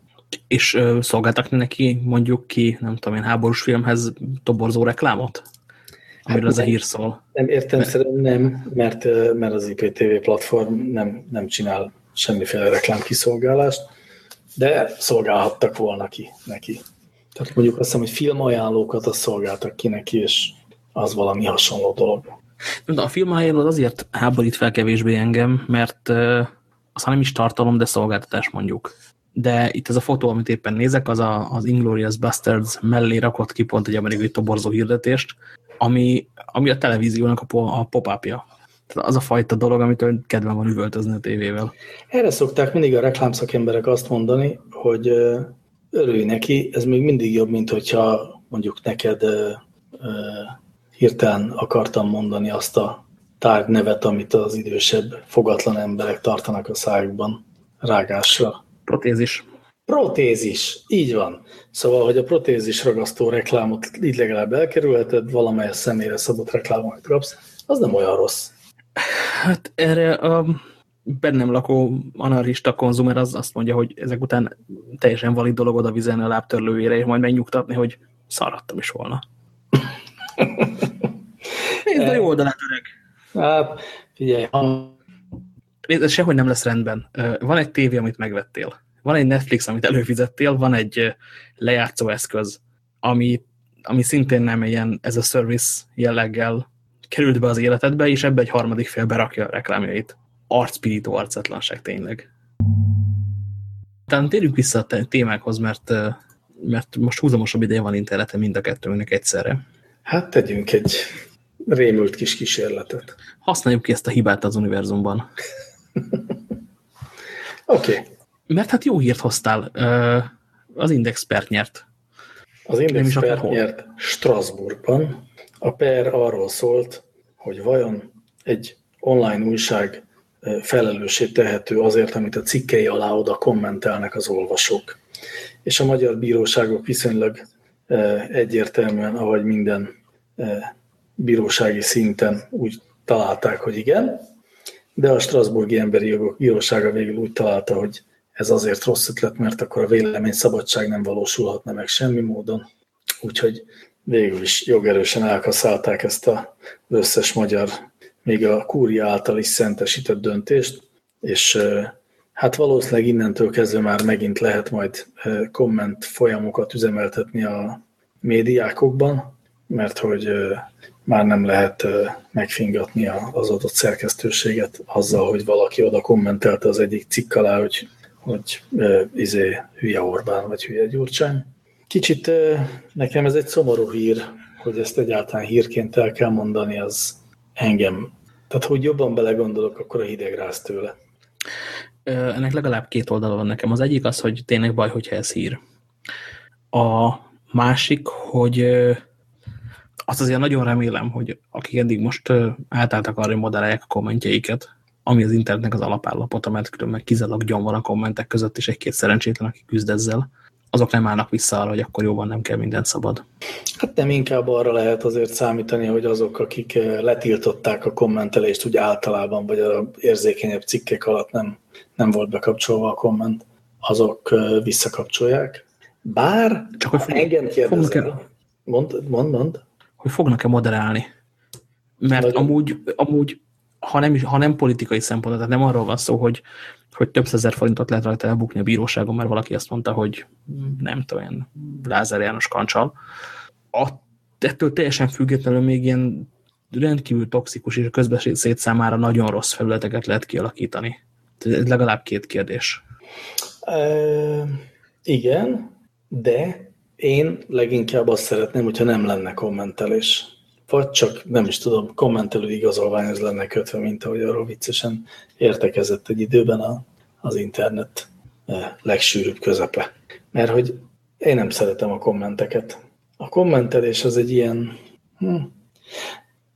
És ö, szolgáltak neki mondjuk ki, nem tudom én, háborús filmhez toborzó reklámot? Amiről hát az a hír szól. Nem értem, mert... szerintem nem, mert, mert az IPTV platform nem, nem csinál semmiféle reklámkiszolgálást, de szolgálhattak volna ki neki. Tehát mondjuk azt hiszem, hogy filmajánlókat azt szolgáltak ki neki, és az valami hasonló dolog. De a filmajánló azért háborít fel kevésbé engem, mert uh, az nem is tartalom, de szolgáltatás mondjuk. De itt ez a fotó, amit éppen nézek, az a, az Inglourious Bastards mellé rakott ki pont egy amerikai toborzó hirdetést, ami, ami a televíziónak a, a pop-upja. Tehát az a fajta dolog, amit kedven van üvöltözni a tévével. Erre szokták mindig a reklámszakemberek azt mondani, hogy örülj neki, ez még mindig jobb, mint hogyha mondjuk neked ö, ö, hirtelen akartam mondani azt a tárgynevet, amit az idősebb, fogatlan emberek tartanak a szájukban rágásra. Protézis. Protézis, így van. Szóval, hogy a protézis ragasztó reklámot így legalább elkerülheted, valamelyes személyre szabott reklámokat kapsz, az nem olyan rossz. Hát erre a bennem lakó anarchista konzumer az azt mondja, hogy ezek után teljesen valid dolog oda vizelni a lábtörlőjére, és majd megnyugtatni, hogy szaradtam is volna. *laughs* Nézd a jó oldalát, öreg. Hát, figyelj. Ez sehogy nem lesz rendben. Van egy tévé, amit megvettél. Van egy Netflix, amit előfizettél, van egy lejátszó eszköz, ami, ami szintén nem ilyen ez a service jelleggel került be az életedbe, és ebbe egy harmadik fél berakja a reklámjait arcpirító arcetlanság tényleg. Talán térjünk vissza a témákhoz, mert, mert most húzamosabb ideje van interneten mind a kettőnknek egyszerre. Hát tegyünk egy rémült kis kísérletet. Használjuk ki ezt a hibát az univerzumban. *laughs* Oké. Okay. Mert hát jó hírt hoztál. Az Index pert nyert. Az Index pert nyert Strasbourgban. A per arról szólt, hogy vajon egy online újság felelőssé tehető azért, amit a cikkei alá oda kommentelnek az olvasók. És a magyar bíróságok viszonylag egyértelműen, ahogy minden bírósági szinten úgy találták, hogy igen, de a Strasburgi Emberi Jogok Bírósága végül úgy találta, hogy ez azért rossz ötlet, mert akkor a vélemény szabadság nem valósulhatna meg semmi módon. Úgyhogy végül is jogerősen elkaszálták ezt az összes magyar még a kúria által is szentesített döntést, és hát valószínűleg innentől kezdve már megint lehet majd komment folyamokat üzemeltetni a médiákokban, mert hogy már nem lehet megfingatni az adott szerkesztőséget azzal, hogy valaki oda kommentelte az egyik cikk alá, hogy, hogy izé hülye Orbán, vagy hülye Gyurcsány. Kicsit nekem ez egy szomorú hír, hogy ezt egyáltalán hírként el kell mondani, az engem. Tehát, hogy jobban belegondolok, akkor a hideg ráz tőle. Ennek legalább két oldala van nekem. Az egyik az, hogy tényleg baj, hogyha ez hír. A másik, hogy azt azért nagyon remélem, hogy akik eddig most átálltak arra, hogy moderálják a kommentjeiket, ami az internetnek az alapállapota, mert különben kizárólag gyom van a kommentek között, és egy-két szerencsétlen, aki küzd ezzel, azok nem állnak vissza arra, hogy akkor jóban nem kell mindent szabad. Hát nem inkább arra lehet azért számítani, hogy azok, akik letiltották a kommentelést úgy általában, vagy a érzékenyebb cikkek alatt nem, nem volt bekapcsolva a komment, azok visszakapcsolják. Bár, Csak hogy engem kérdezel, mond, mond, mond hogy fognak-e moderálni. Mert Nagyon. amúgy, amúgy ha, nem, ha nem politikai szempont, tehát nem arról van szó, hogy, hogy több százer forintot lehet rajta elbukni a bíróságon, mert valaki azt mondta, hogy nem tudom, én Lázár János kancsal. A, ettől teljesen függetlenül még ilyen rendkívül toxikus és a közbeszéd számára nagyon rossz felületeket lehet kialakítani. Ez legalább két kérdés. E, igen, de én leginkább azt szeretném, hogyha nem lenne kommentelés. Vagy csak, nem is tudom, kommentelő igazolványhoz lenne kötve, mint ahogy arról viccesen értekezett egy időben a, az internet eh, legsűrűbb közepe. Mert hogy én nem szeretem a kommenteket. A kommentelés az egy ilyen... Hm,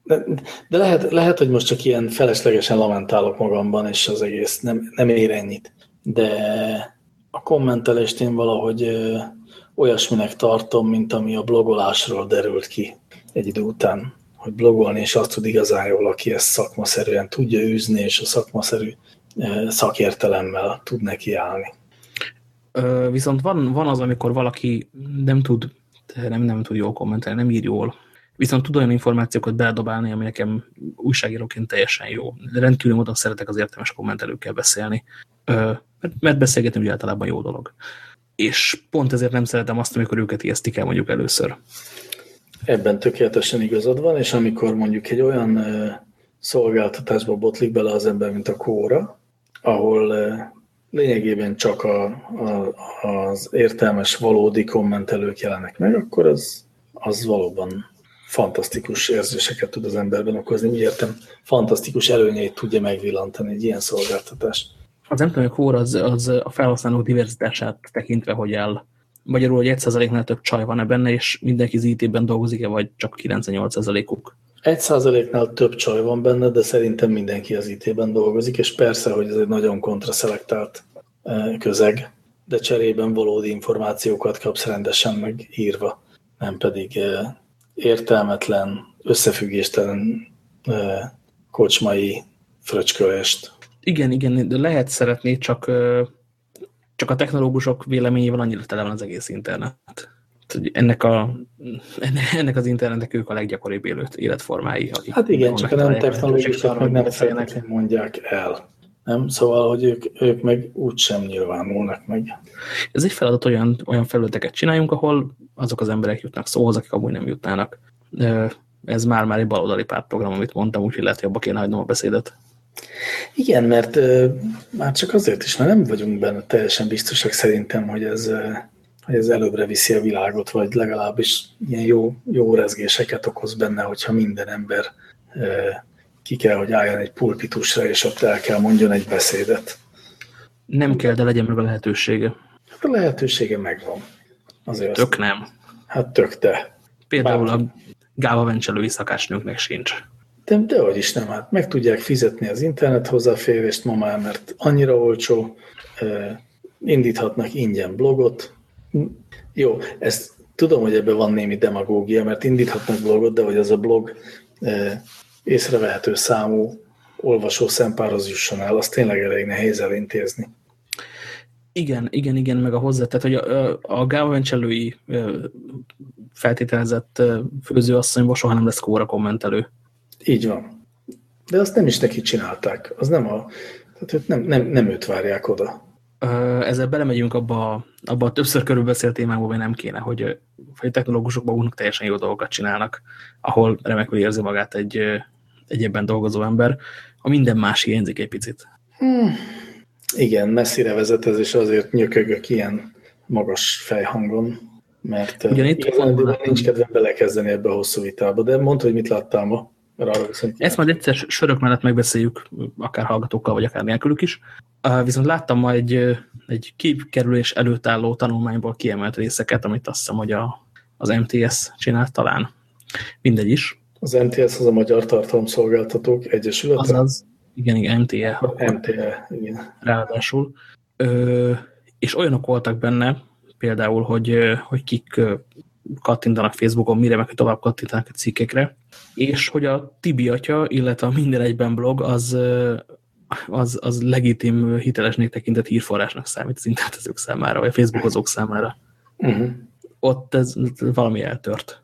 de, de lehet, lehet, hogy most csak ilyen feleslegesen lamentálok magamban, és az egész nem, nem ér ennyit. De a kommentelést én valahogy eh, olyasminek tartom, mint ami a blogolásról derült ki egy idő után, hogy blogolni, és azt tud igazán jól, aki ezt szakmaszerűen tudja űzni, és a szakmaszerű e, szakértelemmel tud nekiállni. Viszont van, van az, amikor valaki nem tud, nem, nem tud jól kommentelni, nem ír jól, viszont tud olyan információkat beledobálni, ami nekem újságíróként teljesen jó. Rendkívül módon szeretek az értelmes kommentelőkkel beszélni, mert beszélgetni ugye általában jó dolog és pont ezért nem szeretem azt, amikor őket ijesztik el mondjuk először. Ebben tökéletesen igazad van, és amikor mondjuk egy olyan szolgáltatásba botlik bele az ember, mint a kóra, ahol lényegében csak a, a, az értelmes, valódi kommentelők jelenek meg, akkor az, az valóban fantasztikus érzéseket tud az emberben okozni. Úgy értem, fantasztikus előnyeit tudja megvillantani egy ilyen szolgáltatás az nem tudom, hogy az, az a felhasználók diverzitását tekintve, hogy el magyarul, hogy 1%-nál több csaj van-e benne, és mindenki az IT-ben dolgozik-e, vagy csak 98%-uk? 1%-nál több csaj van benne, de szerintem mindenki az IT-ben dolgozik, és persze, hogy ez egy nagyon kontraszelektált e, közeg, de cserében valódi információkat kapsz rendesen megírva, nem pedig e, értelmetlen, összefüggéstelen e, kocsmai fröcskölést. Igen, igen, de lehet szeretni, csak, csak a technológusok véleményével annyira tele van az egész internet. Ennek, a, *laughs* ennek az internetnek ők a leggyakoribb életformái. Hát igen, csak a nem technológusok meg nem szeretnek, mondják el. Nem? Szóval, hogy ők, ők meg úgy sem nyilvánulnak meg. Ez egy feladat, olyan, olyan felületeket csináljunk, ahol azok az emberek jutnak szóhoz, akik amúgy nem jutnának. Ez már-már egy baloldali pártprogram, amit mondtam, úgyhogy lehet, hogy abba kéne hagynom a beszédet. Igen, mert uh, már csak azért is, mert nem vagyunk benne teljesen biztosak szerintem, hogy ez, uh, hogy ez előbbre viszi a világot, vagy legalábbis ilyen jó, jó rezgéseket okoz benne, hogyha minden ember uh, ki kell, hogy álljon egy pulpitusra, és ott el kell mondjon egy beszédet. Nem kell, de legyen meg a lehetősége. Hát a lehetősége megvan. Azért tök azt, nem. Hát tök te. Például Bár... a gáva vencselői szakásnőknek sincs. De, de hogy is nem, hát meg tudják fizetni az internet hozzáférést ma már, mert annyira olcsó, indíthatnak ingyen blogot. Jó, ezt tudom, hogy ebben van némi demagógia, mert indíthatnak blogot, de hogy az a blog észrevehető számú olvasó szempárhoz jusson el, az tényleg elég nehéz elintézni. Igen, igen, igen, meg a hozzá, tehát hogy a, a Gávencselői feltételezett főzőasszonyból soha nem lesz kóra kommentelő. Így van. De azt nem is neki csinálták. Az nem a... Tehát nem, nem, nem őt várják oda. ezzel belemegyünk abba, abba a többször körülbeszélt témába, hogy nem kéne, hogy, hogy a technológusok maguknak teljesen jó dolgokat csinálnak, ahol remekül érzi magát egy, egy ebben dolgozó ember, a minden más hiányzik egy picit. Hmm. Igen, messzire vezet ez, és azért nyökögök ilyen magas fejhangon, mert Ugyan itt igazán nincs kedvem belekezdeni ebbe a hosszú vitába, de mondd, hogy mit láttál ma. Mert arra Ezt majd egyszer sörök mellett megbeszéljük, akár hallgatókkal, vagy akár nélkülük is. Viszont láttam ma egy, egy kikerülés előtt álló tanulmányból kiemelt részeket, amit azt hiszem, hogy a, az MTS csinált talán. Mindegy is. Az MTS az a Magyar Tartalomszolgáltatók Egyesülete? Azaz, igen, igen, MTE. MTE, igen. Ráadásul. Ö, és olyanok voltak benne, például, hogy, hogy kik kattintanak Facebookon, mire meg tovább kattintanak a cikkekre, és hogy a Tibi atya, illetve a Minden Egyben blog az, az, az legitim hitelesnek tekintett hírforrásnak számít az internetezők számára, vagy a Facebookozók számára. Uh mhm. -huh. Ott ez valami eltört.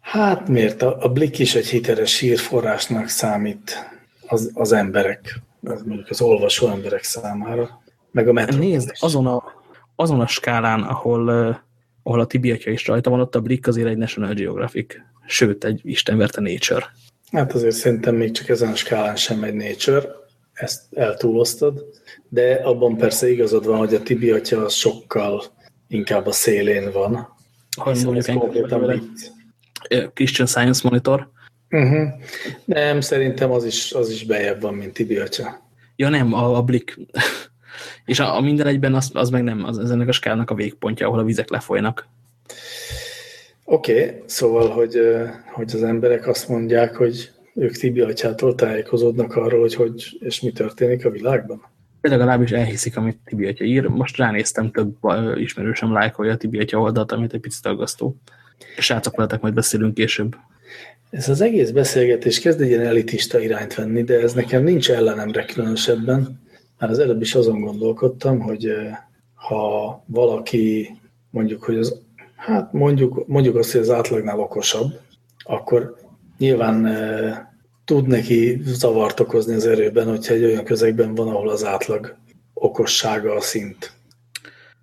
Hát miért? A, a Blik is egy hiteles hírforrásnak számít az, az emberek, az mondjuk az olvasó emberek számára, meg a metro. Nézd, azon a, azon a skálán, ahol, ahol a Tibiatja is rajta van, ott a Blik azért egy National Geographic, sőt, egy istenverte Nature. Hát azért szerintem még csak ezen a skálán sem egy Nature, ezt eltúloztad, de abban persze igazad van, hogy a Tibiatja az sokkal inkább a szélén van. Mondjuk Christian Science Monitor. Uh mhm. -huh. Nem, szerintem az is, az is bejebb van, mint Tibiatja. Ja nem, a, a Blik és a, a minden egyben az, az meg nem, az, az ennek a skálnak a végpontja, ahol a vizek lefolynak. Oké, okay, szóval, hogy, hogy az emberek azt mondják, hogy ők Tibi atyától tájékozódnak arról, hogy hogy és mi történik a világban? Legalábbis elhiszik, amit Tibi atya ír. Most ránéztem, több ismerősem lájkolja a Tibi atya oldalt, amit egy picit aggasztó. Srácok veletek majd beszélünk később. Ez az egész beszélgetés kezd egy ilyen elitista irányt venni, de ez nekem nincs ellenemre különösebben. Már az előbb is azon gondolkodtam, hogy ha valaki mondjuk, hogy az, hát mondjuk, mondjuk azt, hogy az átlagnál okosabb, akkor nyilván tud neki zavart okozni az erőben, hogyha egy olyan közegben van, ahol az átlag okossága a szint.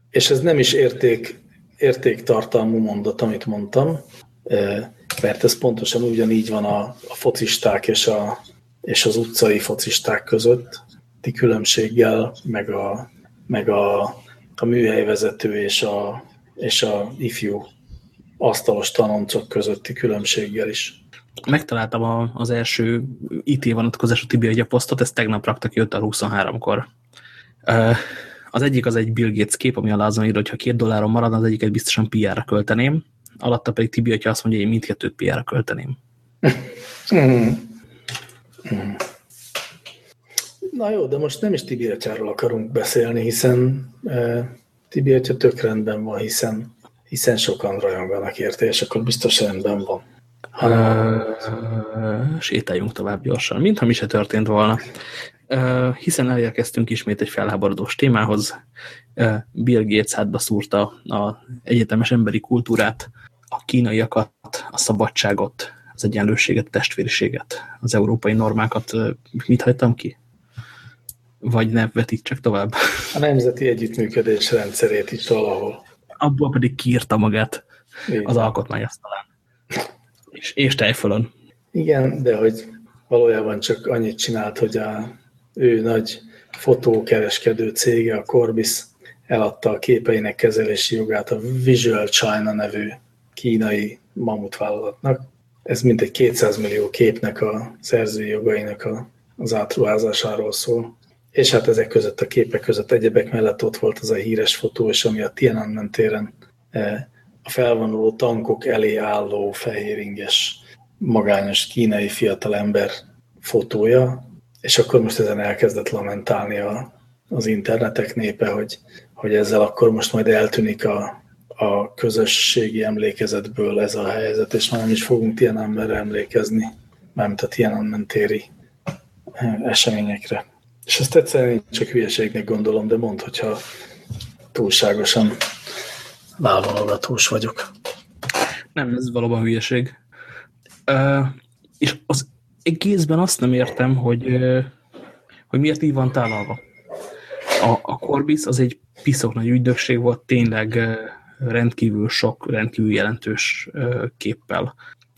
És ez nem is érték, értéktartalmú mondat, amit mondtam, mert ez pontosan ugyanígy van a, a focisták és, a, és az utcai focisták között, különbséggel, meg a, meg a, a műhelyvezető és a, és a ifjú asztalos tanoncok közötti különbséggel is. Megtaláltam a, az első IT vonatkozású Tibi a posztot, ezt tegnap raktak ki 5 23-kor. Az egyik az egy Bill Gates kép, ami alá azon ír, hogy ha két dolláron marad, az egyiket biztosan PR-ra költeném, alatta pedig Tibi atya azt mondja, hogy én mindkettőt PR-ra költeném. *laughs* Mm. Mm. Na jó, de most nem is Tibi atyáról akarunk beszélni, hiszen e, Tibi atya tök rendben van, hiszen, hiszen sokan rajonganak érte, és akkor biztos rendben van. Uh, sétáljunk tovább gyorsan, mintha mi se történt volna. Uh, hiszen elérkeztünk ismét egy felháborodós témához. Uh, Bill Gates hátba szúrta az egyetemes emberi kultúrát, a kínaiakat, a szabadságot, az egyenlőséget, testvériséget, az európai normákat. Mit hagytam ki? Vagy ne vetítsek tovább? A nemzeti együttműködés rendszerét is valahol. Abból pedig kiírta magát Igen. az alkotmányasztalán. És, és tejfölön. Igen, de hogy valójában csak annyit csinált, hogy a ő nagy fotókereskedő cége, a Corbis eladta a képeinek kezelési jogát a Visual China nevű kínai mamutvállalatnak. Ez mintegy 200 millió képnek a szerzői jogainak a, az átruházásáról szól. És hát ezek között a képek között egyebek mellett ott volt az a híres fotó, és ami a Tiananmen téren e, a felvonuló tankok elé álló fehéringes, magányos kínai fiatalember fotója, és akkor most ezen elkezdett lamentálni a, az internetek népe, hogy, hogy ezzel akkor most majd eltűnik a, a közösségi emlékezetből ez a helyzet, és már nem is fogunk Tiananmenre emlékezni, mármint a Tiananmen téri e, eseményekre. És ezt egyszerűen csak hülyeségnek gondolom, de mondd, hogyha túlságosan válvalogatós vagyok. Nem, ez valóban hülyeség. Uh, és az egészben azt nem értem, hogy, uh, hogy miért így van tálalva. A, a Corbis az egy piszok nagy ügynökség volt, tényleg rendkívül sok, rendkívül jelentős képpel.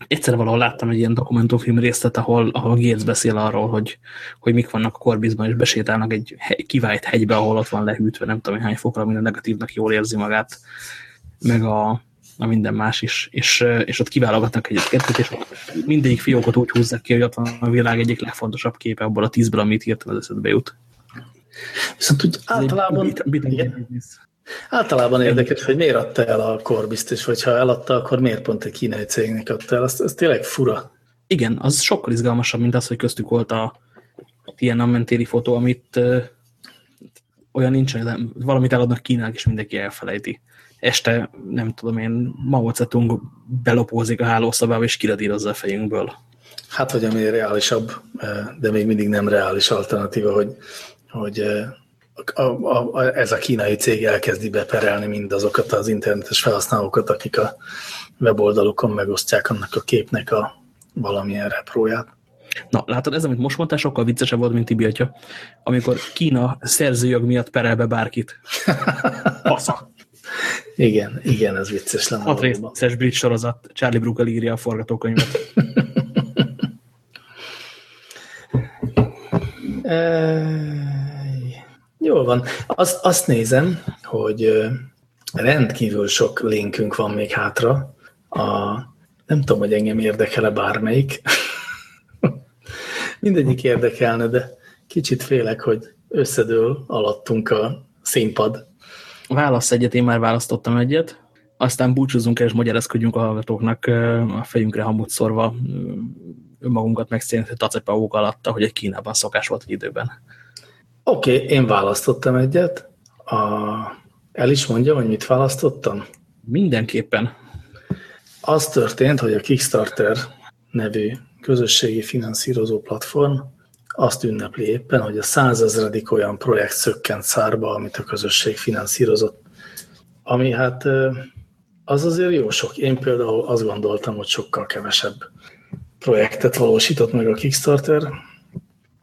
Egyszer valahol láttam egy ilyen dokumentumfilm részlet, ahol, ahol Gates beszél arról, hogy, hogy mik vannak a Corbisban, és besétálnak egy kivált hegybe, ahol ott van lehűtve, nem tudom hány fokra, minden negatívnak jól érzi magát, meg a, a minden más is, és, és ott kiválogatnak egyet-kettőt, és mindegyik fiókot úgy húzzák ki, hogy ott van a világ egyik legfontosabb képe abból a tízből, amit hirtelen az eszedbe jut. Viszont úgy általában... Bit, bit, bit, Általában érdekes, hogy miért adta el a Corbiszt, és hogyha eladta, akkor miért pont egy kínai cégnek adta el. Ez, ez tényleg fura. Igen, az sokkal izgalmasabb, mint az, hogy köztük volt a Tiananmen téli fotó, amit ö, olyan nincs, hogy valamit eladnak Kínának, és mindenki elfelejti. Este, nem tudom én, Mao Zedong belopózik a hálószobába, és kiradírozza a fejünkből. Hát, hogy ami reálisabb, de még mindig nem reális alternatíva, hogy, hogy a, a, a, ez a kínai cég elkezdi beperelni mindazokat az internetes felhasználókat, akik a weboldalukon megosztják annak a képnek a valamilyen repróját. Na, látod, ez, amit most mondtál, sokkal viccesebb volt, mint Tibi atya, amikor Kína szerzőjog miatt perel be bárkit. *laughs* Fasza. igen, igen, ez vicces lenne. Hat részes brit sorozat, Charlie Brooker írja a forgatókönyvet. *laughs* Jól van. Azt, azt nézem, hogy rendkívül sok linkünk van még hátra. A, nem tudom, hogy engem érdekel-e bármelyik. *laughs* Mindegyik érdekelne, de kicsit félek, hogy összedől alattunk a színpad. Válasz egyet, én már választottam egyet. Aztán búcsúzunk és magyarázkodjunk a hallgatóknak a fejünkre hamut szorva önmagunkat megszínni, hogy tacepavók alatt, hogy egy Kínában szokás volt egy időben. Oké, okay, én választottam egyet. A... El is mondja, hogy mit választottam? Mindenképpen. Az történt, hogy a Kickstarter nevű közösségi finanszírozó platform azt ünnepli éppen, hogy a százezredik olyan projekt szökkent szárba, amit a közösség finanszírozott. Ami hát az azért jó sok. Én például azt gondoltam, hogy sokkal kevesebb projektet valósított meg a Kickstarter,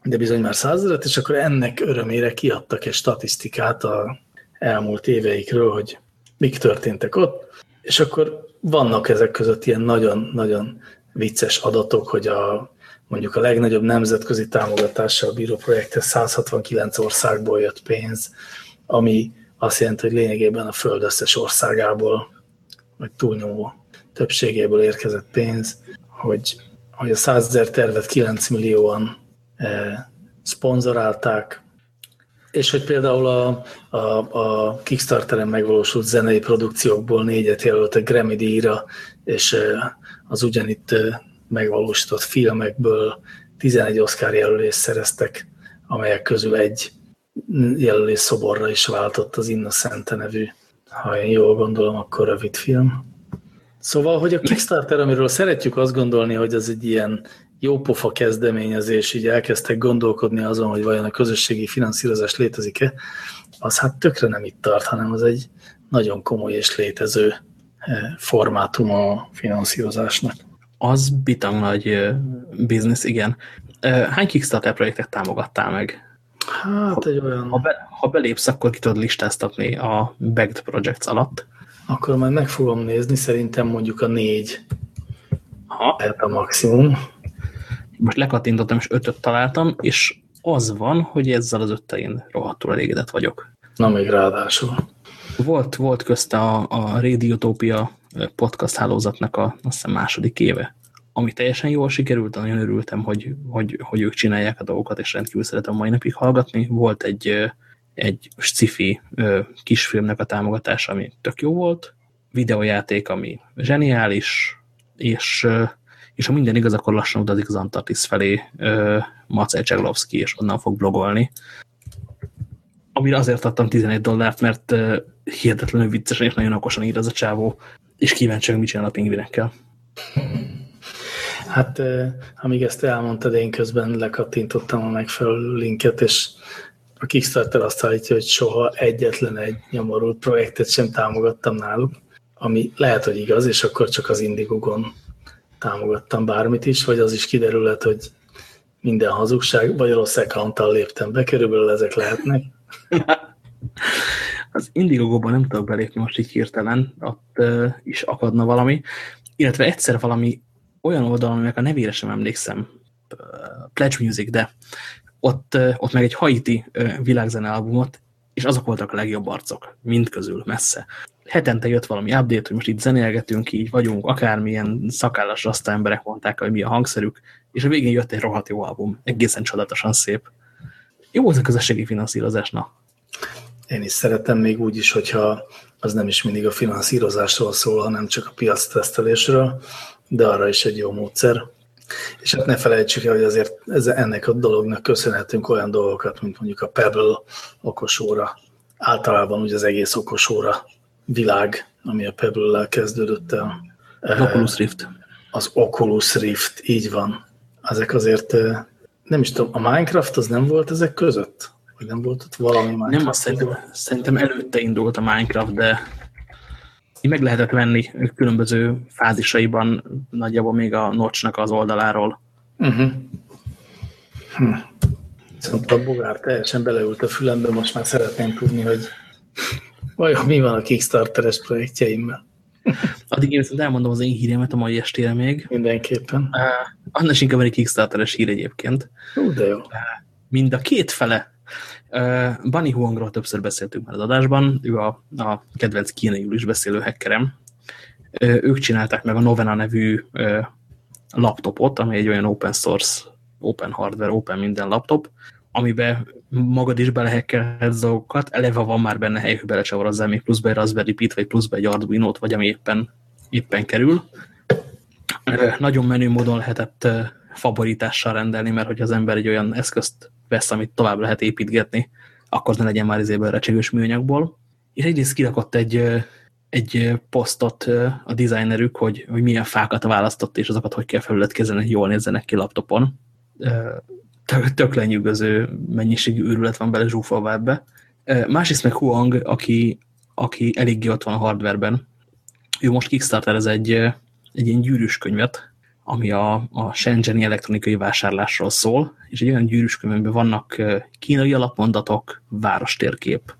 de bizony már százezret, és akkor ennek örömére kiadtak egy statisztikát a elmúlt éveikről, hogy mik történtek ott, és akkor vannak ezek között ilyen nagyon-nagyon vicces adatok, hogy a, mondjuk a legnagyobb nemzetközi támogatással bíró projekthez 169 országból jött pénz, ami azt jelenti, hogy lényegében a föld összes országából, vagy túlnyomó többségéből érkezett pénz, hogy, hogy a 100 ezer tervet 9 millióan szponzorálták, és hogy például a, a, a Kickstarteren megvalósult zenei produkciókból négyet jelöltek Grammy díjra, és az ugyanitt megvalósított filmekből 11 Oscar jelölést szereztek, amelyek közül egy jelölés szoborra is váltott az Innocente nevű, ha én jól gondolom, akkor rövid film. Szóval, hogy a Kickstarter, amiről szeretjük azt gondolni, hogy az egy ilyen jópofa kezdeményezés, így elkezdtek gondolkodni azon, hogy vajon a közösségi finanszírozás létezik-e, az hát tökre nem itt tart, hanem az egy nagyon komoly és létező eh, formátum a finanszírozásnak. Az bitang nagy eh, biznisz, igen. Eh, hány Kickstarter projektet támogattál meg? Hát egy olyan... Ha, be, ha belépsz, akkor ki tudod listáztatni a Backed Projects alatt. Akkor majd meg fogom nézni, szerintem mondjuk a négy ha. lehet a maximum most lekattintottam, és ötöt találtam, és az van, hogy ezzel az öttel én rohadtul elégedett vagyok. Na még ráadásul. Volt, volt közt a, a Radiotopia podcast hálózatnak a azt hiszem második éve, ami teljesen jól sikerült, nagyon örültem, hogy, hogy, hogy ők csinálják a dolgokat, és rendkívül szeretem mai napig hallgatni. Volt egy, egy sci-fi kisfilmnek a támogatása, ami tök jó volt, videójáték, ami zseniális, és és ha minden igaz, akkor lassan utazik az Antarktisz felé uh, Macej Cseglovszki, és onnan fog blogolni. Amire azért adtam 11 dollárt, mert uh, hihetetlenül viccesen és nagyon okosan ír az a csávó, és kíváncsi, hogy mit csinál a pingvinekkel. Hát, amíg ezt elmondtad, én közben lekattintottam a megfelelő linket, és a Kickstarter azt állítja, hogy soha egyetlen egy nyomorult projektet sem támogattam náluk, ami lehet, hogy igaz, és akkor csak az Indiegogon támogattam bármit is, vagy az is kiderülhet, hogy minden hazugság, vagy rossz account léptem be, körülbelül ezek lehetnek. *laughs* Az Indiegogo-ban nem tudok belépni most így hirtelen, ott uh, is akadna valami, illetve egyszer valami olyan oldalon, aminek a nevére sem emlékszem, Pledge Music, de ott, ott meg egy haiti uh, világzene albumot, és azok voltak a legjobb arcok, mind közül, messze. Hetente jött valami update, hogy most itt zenélgetünk, így vagyunk, akármilyen szakállas raszta emberek mondták, hogy mi a hangszerük, és a végén jött egy rohadt jó album, egészen csodálatosan szép. Jó az a közösségi finanszírozás, na. Én is szeretem még úgy is, hogyha az nem is mindig a finanszírozásról szól, hanem csak a piac tesztelésről, de arra is egy jó módszer. És hát ne felejtsük el, hogy azért ez, ennek a dolognak köszönhetünk olyan dolgokat, mint mondjuk a Pebble okosóra, általában ugye az egész okosóra világ, ami a Pebble-lel kezdődött el. Az Oculus Rift. Az Oculus Rift, így van. Ezek azért, nem is tudom, a Minecraft az nem volt ezek között? Vagy nem volt ott valami Minecraft? Nem, azt szerintem, szerintem előtte indult a Minecraft, de így meg lehetett venni különböző fázisaiban nagyjából még a nocsnak az oldaláról. Uh -huh. hm. Viszont a bogár teljesen beleült a fülembe, most már szeretném tudni, hogy vajon mi van a Kickstarteres projektjeimmel. Addig én viszont elmondom az én híremet a mai estére még. Mindenképpen. Uh, annak is inkább egy Kickstarteres hír egyébként. Ú, de jó. Uh, mind a két fele Uh, Bunny Huangról többször beszéltünk már az adásban, ő a, a kedvenc kínaiul is beszélő hackerem. Uh, ők csinálták meg a Novena nevű uh, laptopot, ami egy olyan open source, open hardware, open minden laptop, amiben magad is belehekkelhetsz dolgokat, eleve van már benne hely, hogy belecsavarozzál még pluszba egy Raspberry Pi-t, vagy pluszba egy Arduino-t, vagy ami éppen, éppen kerül. Nagyon menő módon lehetett favoritással rendelni, mert hogy az ember egy olyan eszközt vesz, amit tovább lehet építgetni, akkor ne legyen már izéből recsegős műanyagból. És egyrészt kirakott egy, egy posztot a designerük, hogy, hogy milyen fákat választott, és azokat hogy kell felületkezelni, hogy jól nézzenek ki laptopon. Tök, lenyűgöző mennyiségű őrület van bele zsúfolva ebbe. Másrészt meg Huang, aki, aki eléggé ott van a hardwareben, ő most Kickstarter egy, egy ilyen gyűrűs könyvet, ami a, a Shenzheni elektronikai vásárlásról szól, és egy olyan gyűrűs könyvben vannak kínai alapmondatok, várostérkép.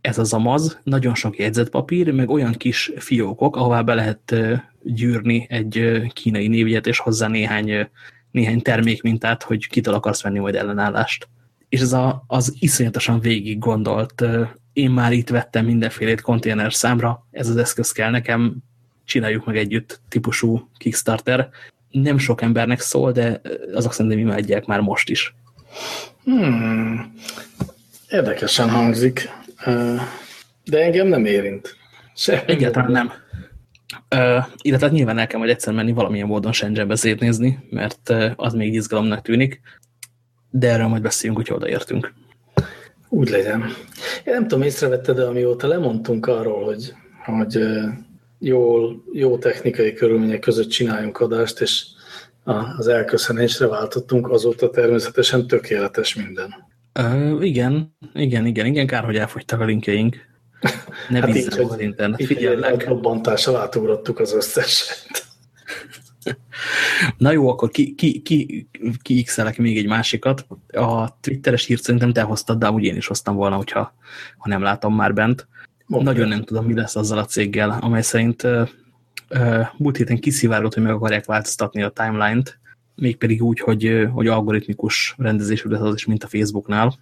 Ez az amaz, nagyon sok jegyzetpapír, meg olyan kis fiókok, ahová be lehet gyűrni egy kínai névjegyet, és hozzá néhány, néhány termékmintát, hogy kitől akarsz venni majd ellenállást. És ez a, az iszonyatosan végig gondolt, én már itt vettem mindenfélét konténer számra, ez az eszköz kell nekem, csináljuk meg együtt típusú Kickstarter. Nem sok embernek szól, de azok szerintem imádják már most is. Hmm. Érdekesen hangzik, de engem nem érint. Semmi Egyáltalán nem. Uh, illetve hát nyilván el kell majd egyszer menni valamilyen módon Shenzhenbe szétnézni, mert uh, az még izgalomnak tűnik, de erről majd beszéljünk, hogy odaértünk. Úgy legyen. Én nem tudom, észrevetted, de amióta lemondtunk arról, hogy, hogy jól, jó technikai körülmények között csináljunk adást, és az elköszönésre váltottunk, azóta természetesen tökéletes minden. Uh, igen, igen, igen, igen, kár, hogy elfogytak a linkjeink. Ne hát így, az internet, figyelnek. Robbantásra átugrottuk az összeset. Na jó, akkor ki, ki, ki, ki még egy másikat. A Twitteres hírt szerintem te hoztad, de úgy én is hoztam volna, hogyha ha nem látom már bent. Okay. Nagyon nem tudom, mi lesz azzal a céggel, amely szerint uh, uh, múlt héten kiszivárgott, hogy meg akarják változtatni a timeline-t, mégpedig úgy, hogy, hogy algoritmikus rendezésű lesz az is, mint a Facebooknál,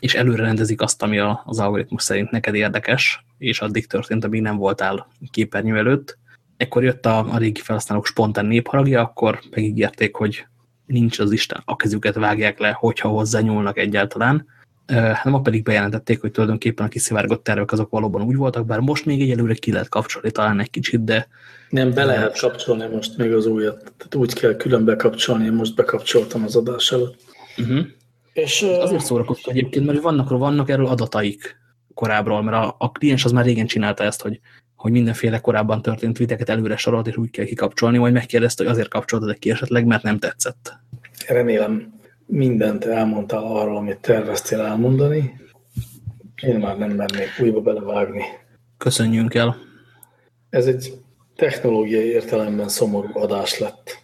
és előre rendezik azt, ami az algoritmus szerint neked érdekes, és addig történt, amíg nem voltál képernyő előtt. Ekkor jött a, a régi felhasználók spontán népharagja, akkor megígérték, hogy nincs az Isten, a kezüket vágják le, hogyha hozzányúlnak egyáltalán, hát ma pedig bejelentették, hogy tulajdonképpen a kiszivárgott tervek azok valóban úgy voltak, bár most még egyelőre ki lehet kapcsolni talán egy kicsit, de... Nem, be lehet kapcsolni most még az újat. Tehát úgy kell külön bekapcsolni, én most bekapcsoltam az adás előtt. Uh -huh. És, Azért szórakoztam egyébként, mert vannak, vannak erről adataik korábbról, mert a, a kliens az már régen csinálta ezt, hogy, hogy mindenféle korábban történt viteket előre sorolt, és úgy kell kikapcsolni, majd megkérdezte, hogy azért kapcsoltad-e ki esetleg, mert nem tetszett. Remélem mindent elmondtál arról, amit terveztél elmondani. Én már nem mernék újba belevágni. Köszönjünk el. Ez egy technológiai értelemben szomorú adás lett.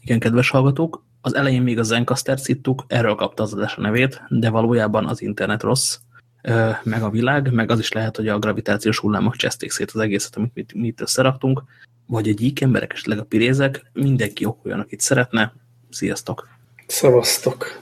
Igen, kedves hallgatók, az elején még a Zencaster szittuk, erről kapta az adás a nevét, de valójában az internet rossz. meg a világ, meg az is lehet, hogy a gravitációs hullámok cseszték szét az egészet, amit mi, itt összeraktunk, vagy a gyík emberek, esetleg a pirézek, mindenki okoljon, akit szeretne. Sziasztok! Szavaztok!